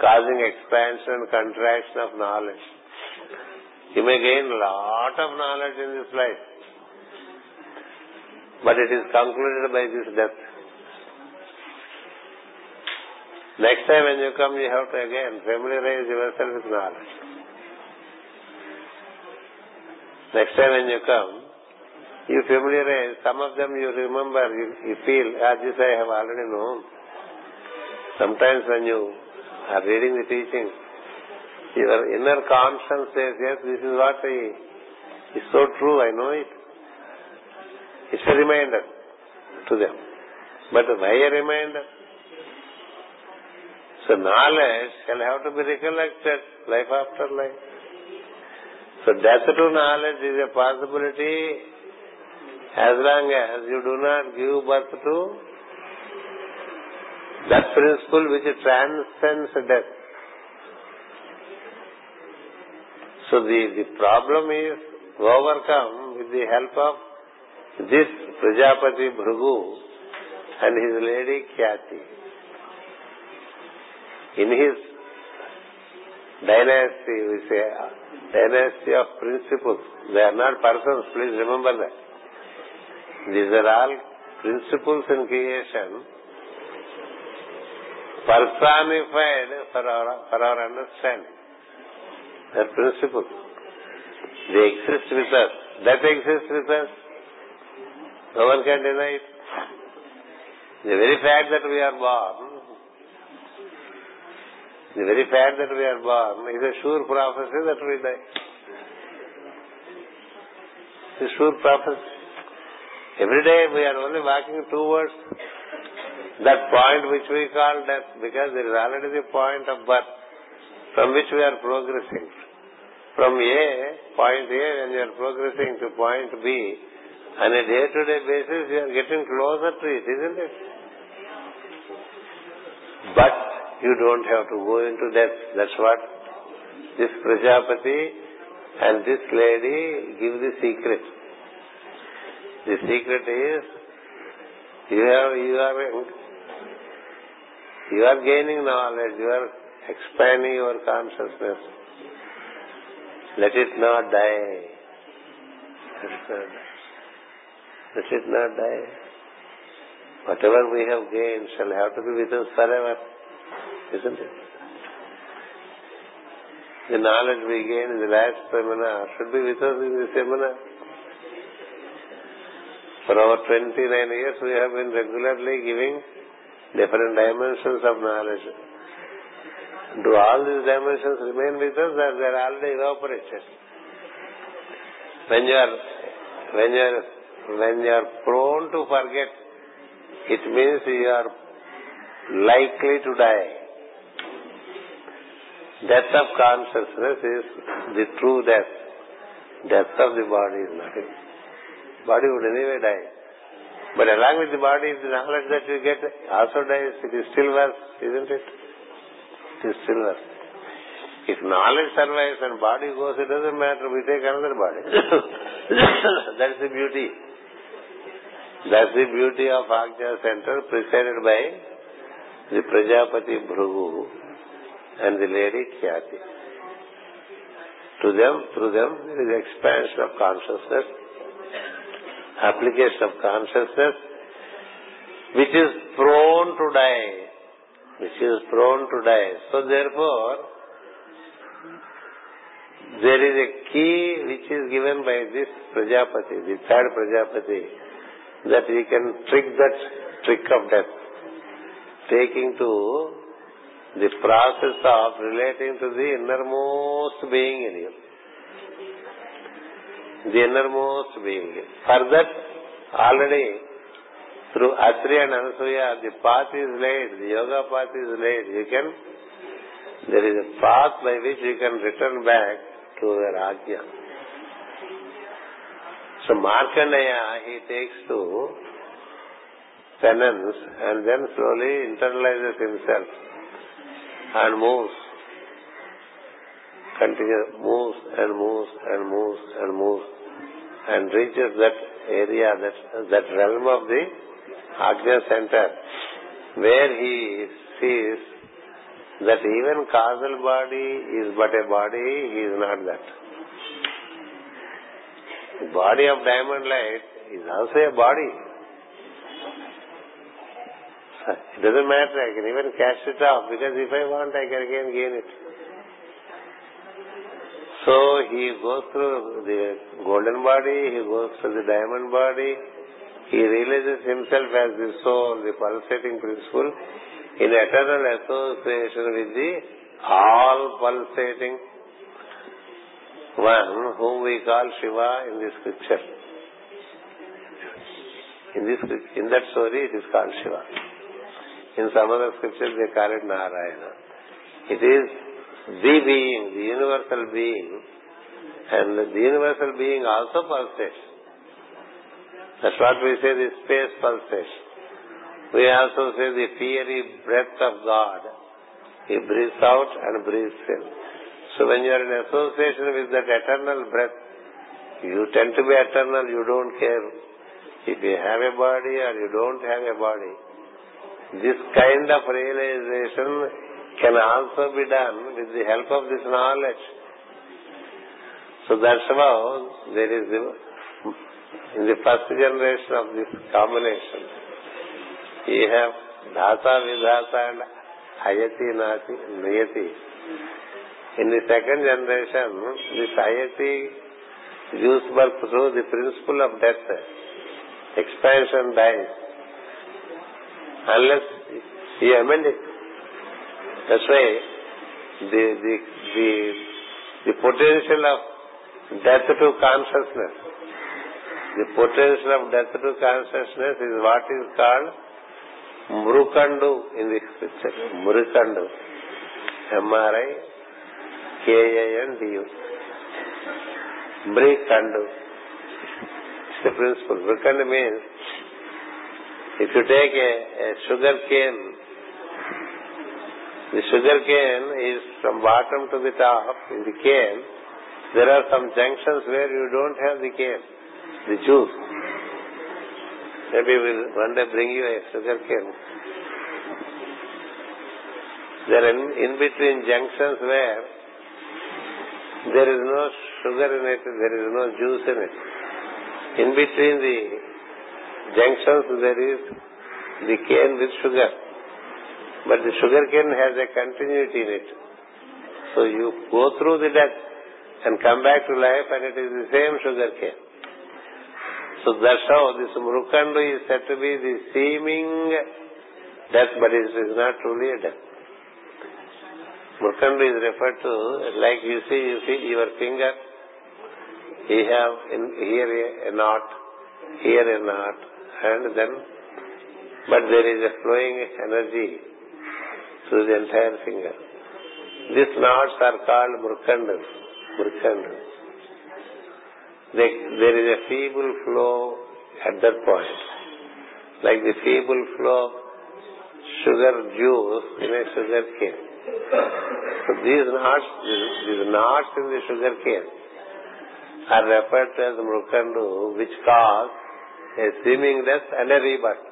causing expansion and contraction of knowledge. You may gain a lot of knowledge in this life, but it is concluded by this death. Next time when you come, you have to again familiarize yourself with knowledge. Next time when you come, you familiarize, some of them you remember, you, you feel, ah, this I have already known. Sometimes when you are reading the teaching, your inner conscience says, yes, this is what I, is so true, I know it. It's a reminder to them. But why a reminder? So knowledge shall have to be recollected life after life. So death to knowledge is a possibility as long as you do not give birth to that principle which transcends death. So the, the problem is overcome with the help of this Prajapati Bhrugu and his lady Khyati in his dynasty, we say, uh, dynasty of principles. They are not persons, please remember that. These are all principles in creation personified for our, for our understanding. They are principles. They exist with us. That exists with us. No one can deny it. The very fact that we are born the very fact that we are born is a sure prophecy that we die. It's a sure prophecy. Every day we are only walking towards that point which we call death because there is already the point of birth from which we are progressing. From A, point A, when you are progressing to point B, on a day-to-day basis you are getting closer to it, isn't it? But you don't have to go into death. That's what this Prajapati and this lady give the secret. The secret is you have you are you are gaining knowledge, you are expanding your consciousness. Let it not die. Let it not die. Whatever we have gained shall have to be with us forever isn't it? The knowledge we gain in the last seminar should be with us in the seminar. For our 29 years, we have been regularly giving different dimensions of knowledge. Do all these dimensions remain with us or they are already evaporated? When you are, when you are, when you are prone to forget, it means you are likely to die. Death of consciousness is the true death. Death of the body is nothing. Body would anyway die. But along with the body, the knowledge that you get also dies. It is still worse, isn't it? It is still worse. If knowledge survives and body goes, it doesn't matter. We take another body. That's the beauty. That's the beauty of Agnya Center presided by the Prajapati Bhrugu and the lady Khyati. To them, through them, there is expansion of consciousness, application of consciousness, which is prone to die. Which is prone to die. So therefore, there is a key which is given by this Prajapati, the third Prajapati, that we can trick that trick of death, taking to the process of relating to the innermost being in you. The innermost being. For that, already through Atri and Anasuya, the path is laid, the yoga path is laid. You can, there is a path by which you can return back to your Agya. So Markandeya, he takes to penance and then slowly internalizes himself and moves, continues, moves and moves and moves and moves and reaches that area, that, that realm of the Agnya center where he sees that even causal body is but a body, he is not that. Body of diamond light is also a body. It doesn't matter, I can even cast it off because if I want I can again gain it. So he goes through the golden body, he goes through the diamond body, he realizes himself as the soul, the pulsating principle, in eternal association with the all pulsating one whom we call Shiva in the scripture. In this in that story it is called Shiva. In some other scriptures they call it Narayana. It is the being, the universal being, and the universal being also pulsates. That's what we say the space pulsation. We also say the fiery breath of God. He breathes out and breathes in. So when you are in association with that eternal breath, you tend to be eternal, you don't care if you have a body or you don't have a body. This kind of realization can also be done with the help of this knowledge. So that's how there is the, in the first generation of this combination, you have Dhata, Vidhata and Ayati, Nati, Niyati. In the second generation, the society gives birth to the principle of death. Expansion bank. Unless you amend it. That's why the, the, the, the potential of death to consciousness, the potential of death to consciousness is what is called Murukandu in the scripture. Murukandu. M-R-I K A N DU బ్రికండు the principal బ్రికండు means if you take a sugar cane the sugar cane is from bottom to the top in the cane there are some junctions where you don't have the cane, the juice. Maybe we'll one day bring you a sugar cane. There are in between junctions where there is no sugar in it, there is no juice in it. In between the junctions there is the cane with sugar. But the sugar cane has a continuity in it. So you go through the death and come back to life and it is the same sugar cane. So that's how this Murukandu is said to be the seeming death, but it is not truly a death. Murukandu is referred to like you see, you see your finger, you have in, here a, knot, here a knot, and then, but there is a flowing energy through the entire finger. These knots are called Murkandu. Murkandu there is a feeble flow at that point. Like the feeble flow of sugar juice in a sugar cane. These knots, these knots in the sugar cane are referred to as Mrukandu, which cause a seeming death and a rebirth.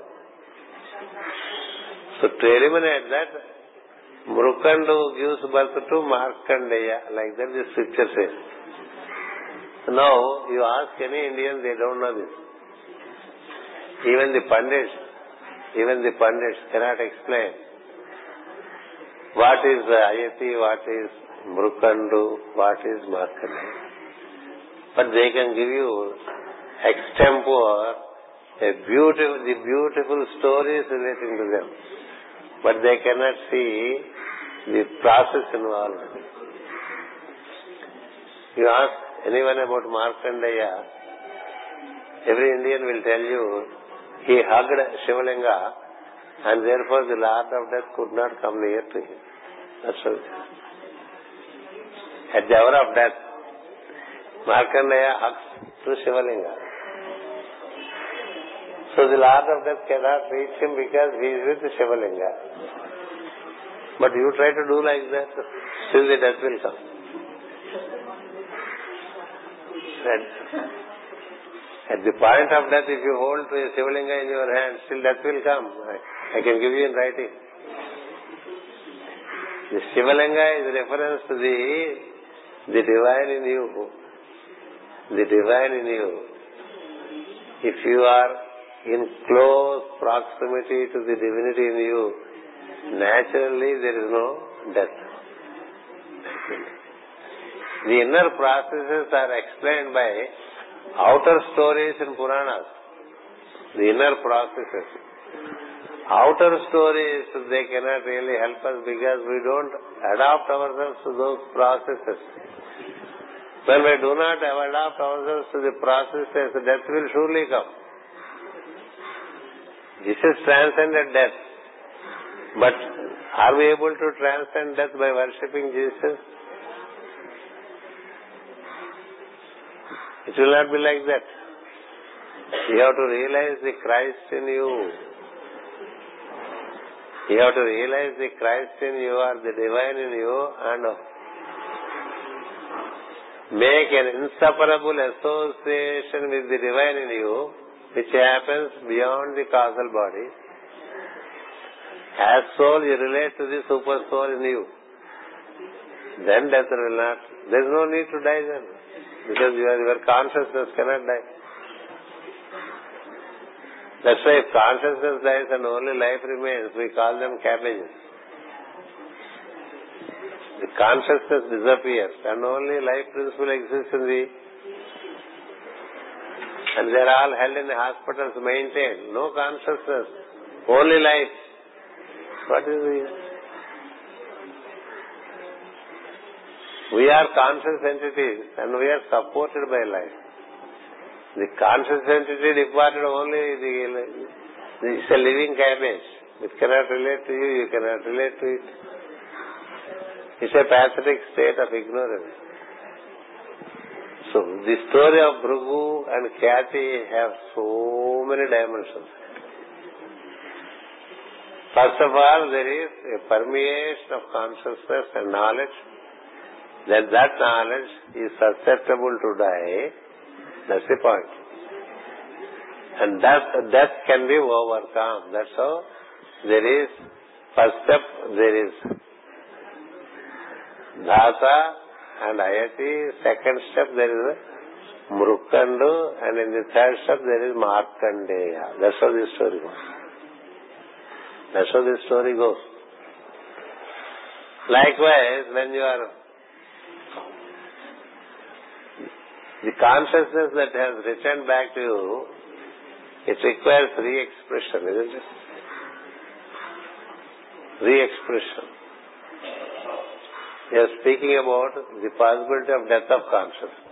So to eliminate that, Mrukandu gives birth to Markandeya, like that the scripture says. Now, you ask any Indian, they don't know this. Even the Pandits, even the Pandits cannot explain what is Ayati, what is Mrukandu, what is Markandu. But they can give you extempore a beautiful, the beautiful stories relating to them. But they cannot see the process involved. You ask anyone about Markandeya, every Indian will tell you he hugged Shivalinga and therefore the Lord of Death could not come near to him. That's all. At the hour of death, Markandeya hugs to Shivalinga. So the Lord of Death cannot reach him because he is with the Shivalinga. But you try to do like that, still the death will come. At the point of death, if you hold a Shivalinga in your hand, still death will come. I can give you in writing. The Shivalinga is reference to the the divine in you. The divine in you. If you are in close proximity to the divinity in you, naturally there is no death. The inner processes are explained by outer stories in Puranas. The inner processes. Outer stories, they cannot really help us because we don't adapt ourselves to those processes. When we do not adapt ourselves to the processes, death will surely come. This is transcended death. But are we able to transcend death by worshipping Jesus? It will not be like that. You have to realize the Christ in you. You have to realize the Christ in you or the divine in you and make an inseparable association with the divine in you, which happens beyond the causal body. As soul, you relate to the super soul in you. Then death will not. There is no need to die then, because your, your consciousness cannot die. That's why if consciousness dies and only life remains, we call them cabbages. The consciousness disappears and only life principle exists in the and they're all held in the hospitals maintained. No consciousness. Only life. What is the We are conscious entities and we are supported by life. The conscious entity departed only the, it's a living cabbage. It cannot relate to you, you cannot relate to it. It's a pathetic state of ignorance. So the story of Bhrigu and Khyati have so many dimensions. First of all, there is a permeation of consciousness and knowledge. That that knowledge is susceptible to die that's the point. And that death can be overcome. That's how there is first step there is Dhata and Ayati. Second step there is Mrukandu and in the third step there is Markandeya. That's how this story goes. That's how this story goes. Likewise, when you are The consciousness that has returned back to you, it requires re-expression, isn't it? Re-expression. We are speaking about the possibility of death of consciousness.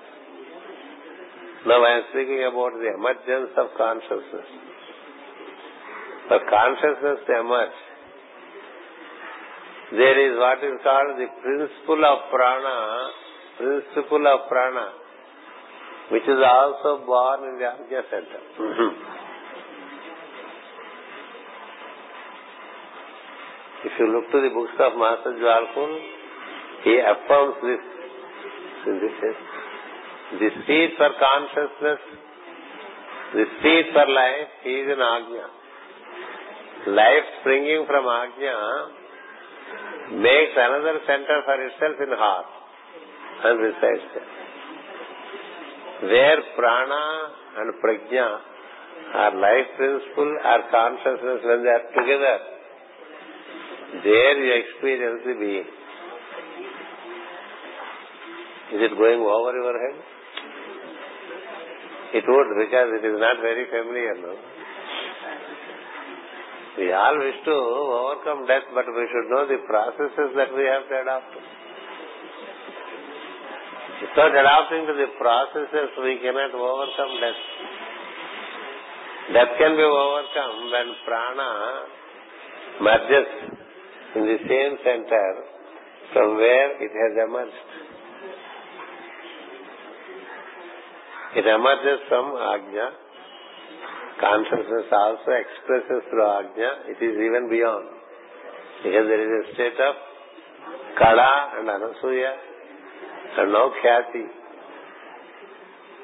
Now I am speaking about the emergence of consciousness. For consciousness to emerge, there is what is called the principle of prana, principle of prana which is also born in the Ajna center. Mm-hmm. if you look to the books of Master Djwhal Khul, he affirms this in this sense. The seed for consciousness, the seed for life is in Ajna. Life springing from Ajna makes another center for itself in heart and resides there where prana and prajna are life principle are consciousness when they are together. There you experience the being. Is it going over your head? It would because it is not very familiar no? We all wish to overcome death but we should know the processes that we have Without adapting to the processes, we cannot overcome death. Death can be overcome when prana merges in the same center from where it has emerged. It emerges from Ajna Consciousness also expresses through Ajna. It is even beyond. Because there is a state of Kala and Anasuya and now Khyati.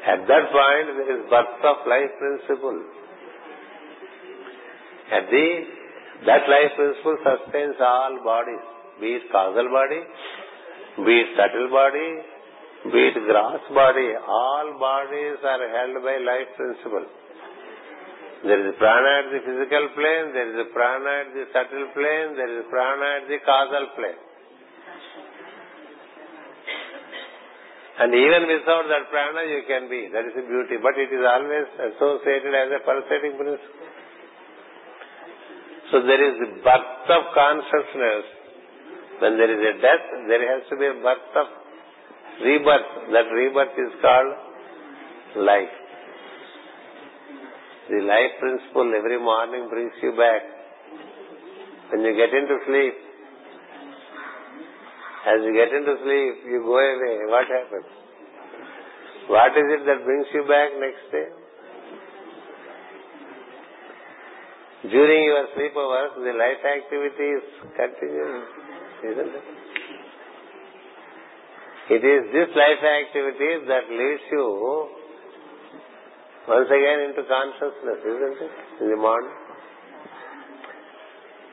At that point, there is birth of life principle. At the, that life principle sustains all bodies, be it causal body, be it subtle body, be it gross body, all bodies are held by life principle. There is prana at the physical plane, there is a prana at the subtle plane, there is prana at the causal plane. And even without that prana you can be. That is the beauty. But it is always associated as a pulsating principle. So there is the birth of consciousness. When there is a death, there has to be a birth of rebirth. That rebirth is called life. The life principle every morning brings you back. When you get into sleep, as you get into sleep, you go away. What happens? What is it that brings you back next day? During your sleep hours, the life activity is isn't it? It is this life activity that leads you once again into consciousness, isn't it? In the morning.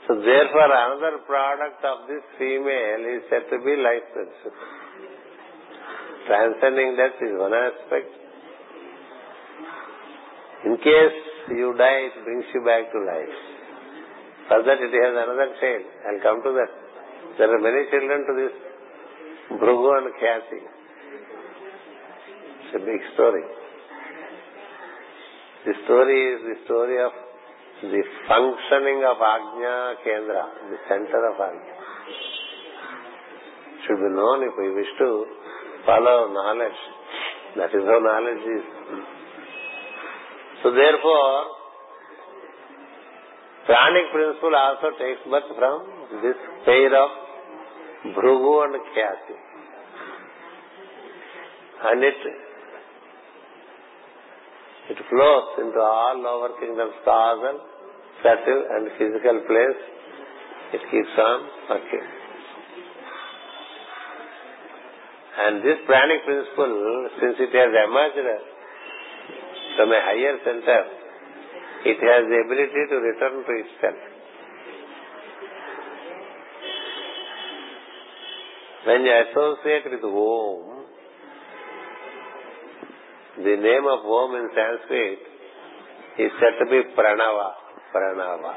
So therefore another product of this female is said to be life principle. Transcending death is one aspect. In case you die, it brings you back to life. For that it has another shade. I'll come to that. There are many children to this Bhrugu and Khyati. It's a big story. The story is the story of the functioning of Ajna Kendra, the center of Ajna. Should be known if we wish to follow knowledge. That is how knowledge is. So therefore, pranic principle also takes birth from this pair of Bhrugu and Khyati. And it it flows into all lower kingdoms, causal, subtle and physical place. It keeps on working. And this pranic principle, since it has emerged from a higher center, it has the ability to return to itself. When you associate with Om, the name of Om in Sanskrit is said to be Pranava. Pranava.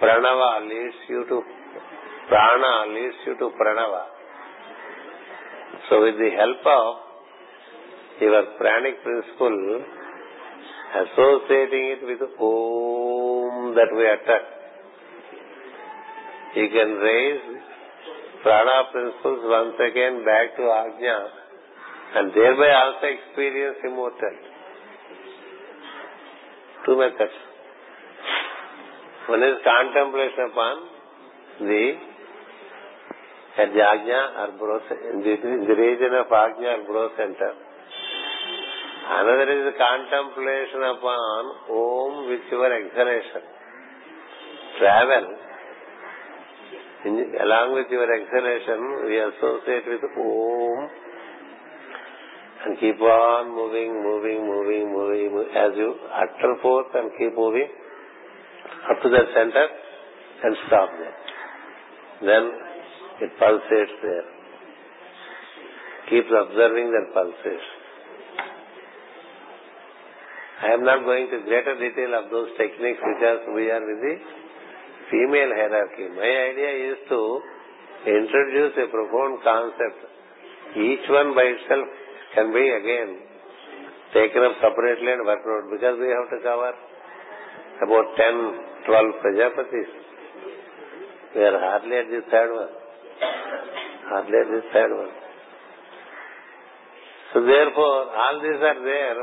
Pranava leads you to Prana leads you to Pranava. So with the help of your pranic principle, associating it with Om that we utter, you can raise prana principles once again back to Ajna and thereby also experience immortality. Two methods. One is contemplation upon the at the Ajna or the, region of Ajna or center. Another is contemplation upon Om with your exhalation. Travel in, along with your exhalation, we associate with Om and keep on moving, moving, moving, moving, as you utter forth and keep moving up to the center and stop there. Then it pulsates there. Keeps observing that pulsation. I am not going to greater detail of those techniques because we are with the female hierarchy. My idea is to introduce a profound concept. Each one by itself can be again taken up separately and worked out because we have to cover about 10, 12 Prajapatis. We are hardly at the third one. Hardly at the third one. So therefore, all these are there,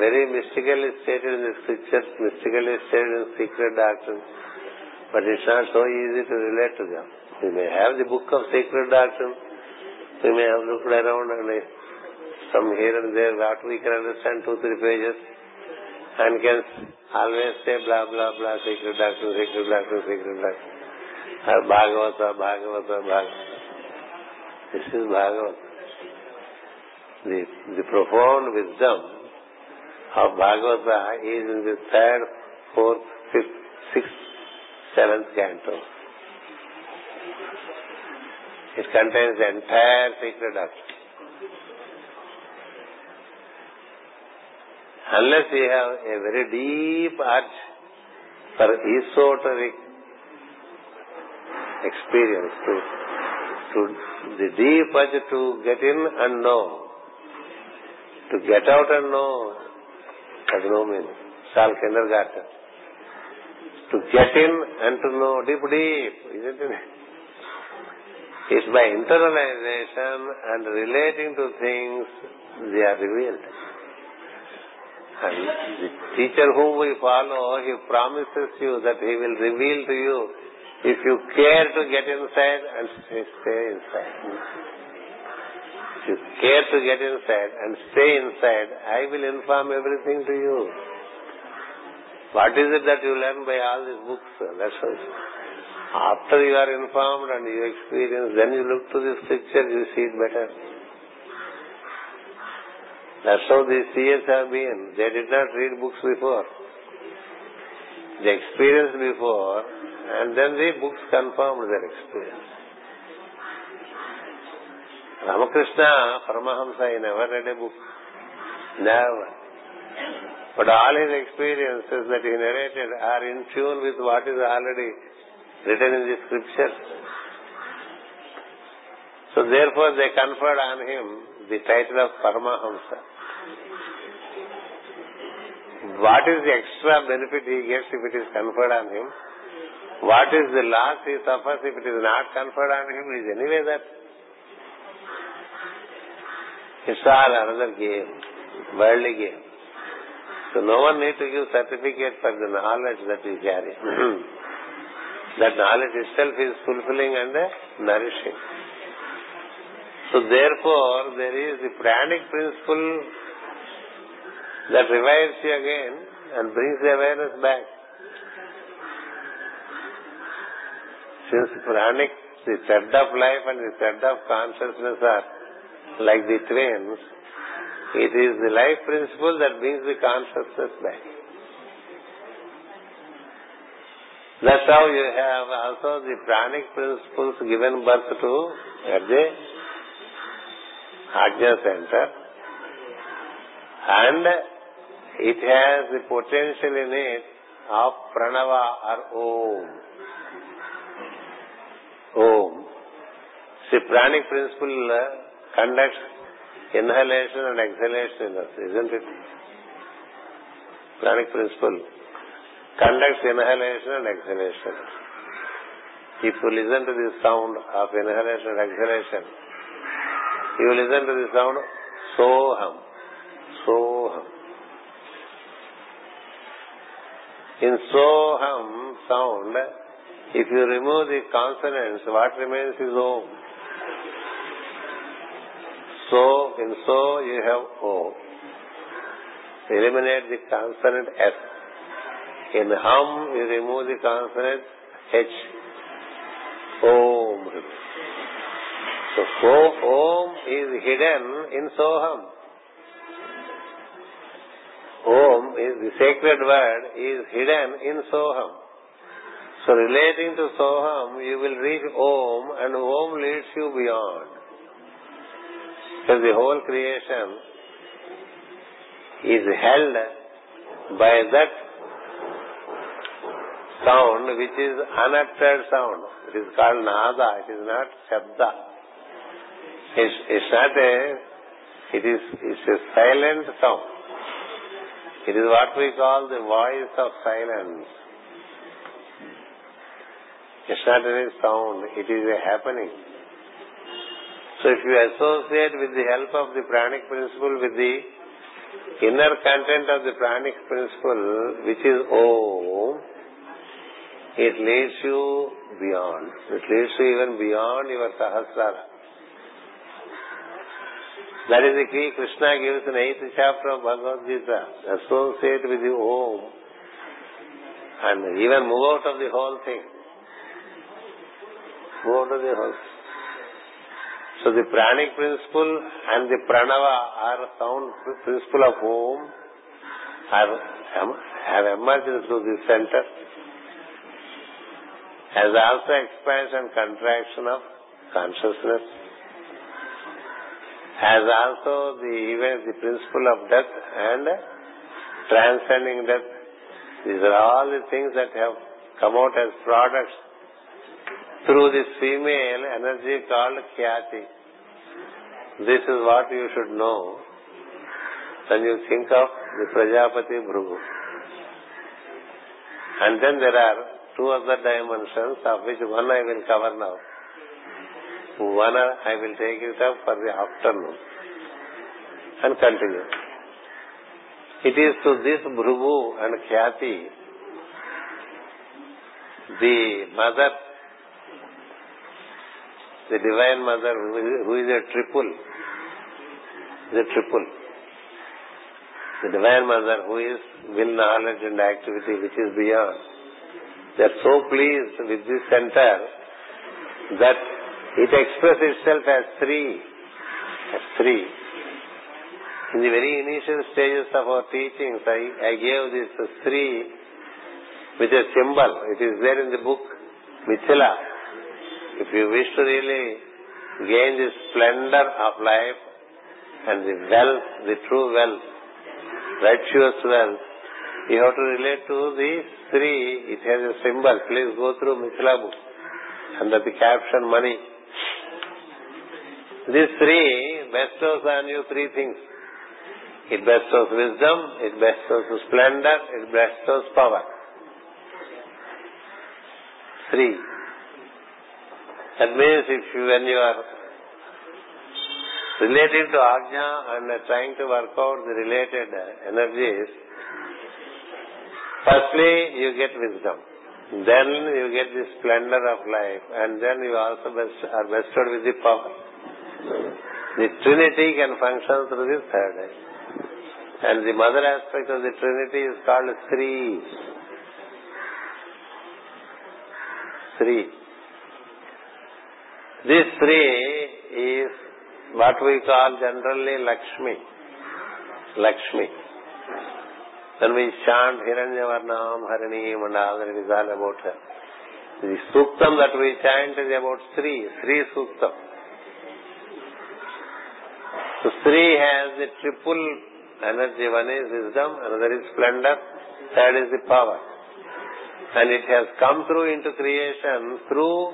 very mystically stated in the scriptures, mystically stated in secret doctrines, but it's not so easy to relate to them. We may have the book of secret doctrine, we may have looked around and some here and there what we can understand two, three pages and can always say blah, blah, blah, secret doctrine, secret doctrine, secret doctrine. Or uh, Bhagavata, Bhagavata, Bhagavata. This is Bhagavata. The, the profound wisdom of Bhagavata is in the third, fourth, fifth, sixth, seventh canto. It contains the entire secret doctrine. Unless you have a very deep urge for esoteric experience, to, to the deep urge to get in and know, to get out and know, no meaning. It's all kindergarten. To get in and to know deep, deep, isn't it? It's by internalization and relating to things they are revealed. The teacher whom we follow, he promises you that he will reveal to you if you care to get inside and stay, inside. If you care to get inside and stay inside, I will inform everything to you. What is it that you learn by all these books? That's what after you are informed and you experience, then you look to the scripture, you see it better. That's how these seers have been. They did not read books before. They experienced before, and then the books confirmed their experience. Ramakrishna Paramahamsa, he never read a book. Never. But all his experiences that he narrated are in tune with what is already written in the scripture. So therefore they conferred on him the title of Paramahamsa. What is the extra benefit he gets if it is conferred on him? What is the loss he suffers if it is not conferred on him? Is anyway that. It's all another game, worldly game. So no one need to give certificate for the knowledge that you carry. that knowledge itself is fulfilling and nourishing. So therefore, there is the pranic principle that revives you again and brings the awareness back. Since pranic, the thread of life and the thread of consciousness are like the twins, it is the life principle that brings the consciousness back. That's how you have also the pranic principles given birth to at the Ajna center. And it has the potential in it of pranava or om. Om. See, pranic principle uh, conducts inhalation and exhalation in us, isn't it? Pranic principle conducts inhalation and exhalation. If you listen to the sound of inhalation and exhalation, you listen to the sound soham, soham. In soham sound, if you remove the consonants, what remains is om. So, in so you have o. Eliminate the consonant s. In hum, you remove the consonant H. Om. So, Om is hidden in Soham. Om is the sacred word is hidden in Soham. So relating to Soham, you will reach Om and Om leads you beyond. Because the whole creation is held by that sound which is unuttered sound. It is called nada. It is not shabda. It's, it's not a. It is it's a silent sound. It is what we call the voice of silence. It's not any sound. It is a happening. So if you associate with the help of the pranic principle with the inner content of the pranic principle, which is Om, it leads you beyond. It leads you even beyond your sahasrara. That is the key Krishna gives in eighth chapter of Bhagavad Gita. Associate with the Om. And even move out of the whole thing. Move out of the whole So the pranic principle and the pranava are sound principle of Om. Have, have emerged through the center. As also expansion and contraction of consciousness as also the even the principle of death and transcending death. These are all the things that have come out as products through this female energy called Khyati. This is what you should know when you think of the Prajapati Bhrugu. And then there are two other dimensions of which one I will cover now. One I will take it up for the afternoon and continue. It is to this Bhrugu and Khyati, the mother, the divine mother who is a triple, the triple, the divine mother who is will, knowledge and activity which is beyond. They are so pleased with this center that it expresses itself as three. As three. In the very initial stages of our teachings, I, I gave this three with a symbol. It is there in the book, Mithila. If you wish to really gain the splendor of life and the wealth, the true wealth, virtuous wealth, you have to relate to these three. It has a symbol. Please go through Mithila book under the caption money. These three bestows on you three things. It bestows wisdom, it bestows splendor, it bestows power. Three. That means if you, when you are relating to Ajna and trying to work out the related energies, firstly you get wisdom. Then you get the splendor of life and then you also are bestowed with the power. The Trinity can function through the third. And the mother aspect of the Trinity is called Sri. Sri. This Sri is what we call generally Lakshmi. Lakshmi. When we chant Hiranyavarnam, Harineem and all that it is all about her. The Suktam that we chant is about Sri, Sri Suktam. So Sri has the triple energy. One is wisdom, another is splendor, third is the power. And it has come through into creation through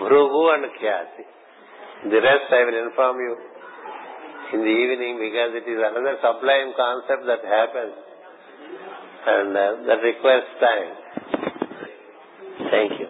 Bhrugu and Khyati. The rest I will inform you in the evening because it is another sublime concept that happens and uh, that requires time. Thank you.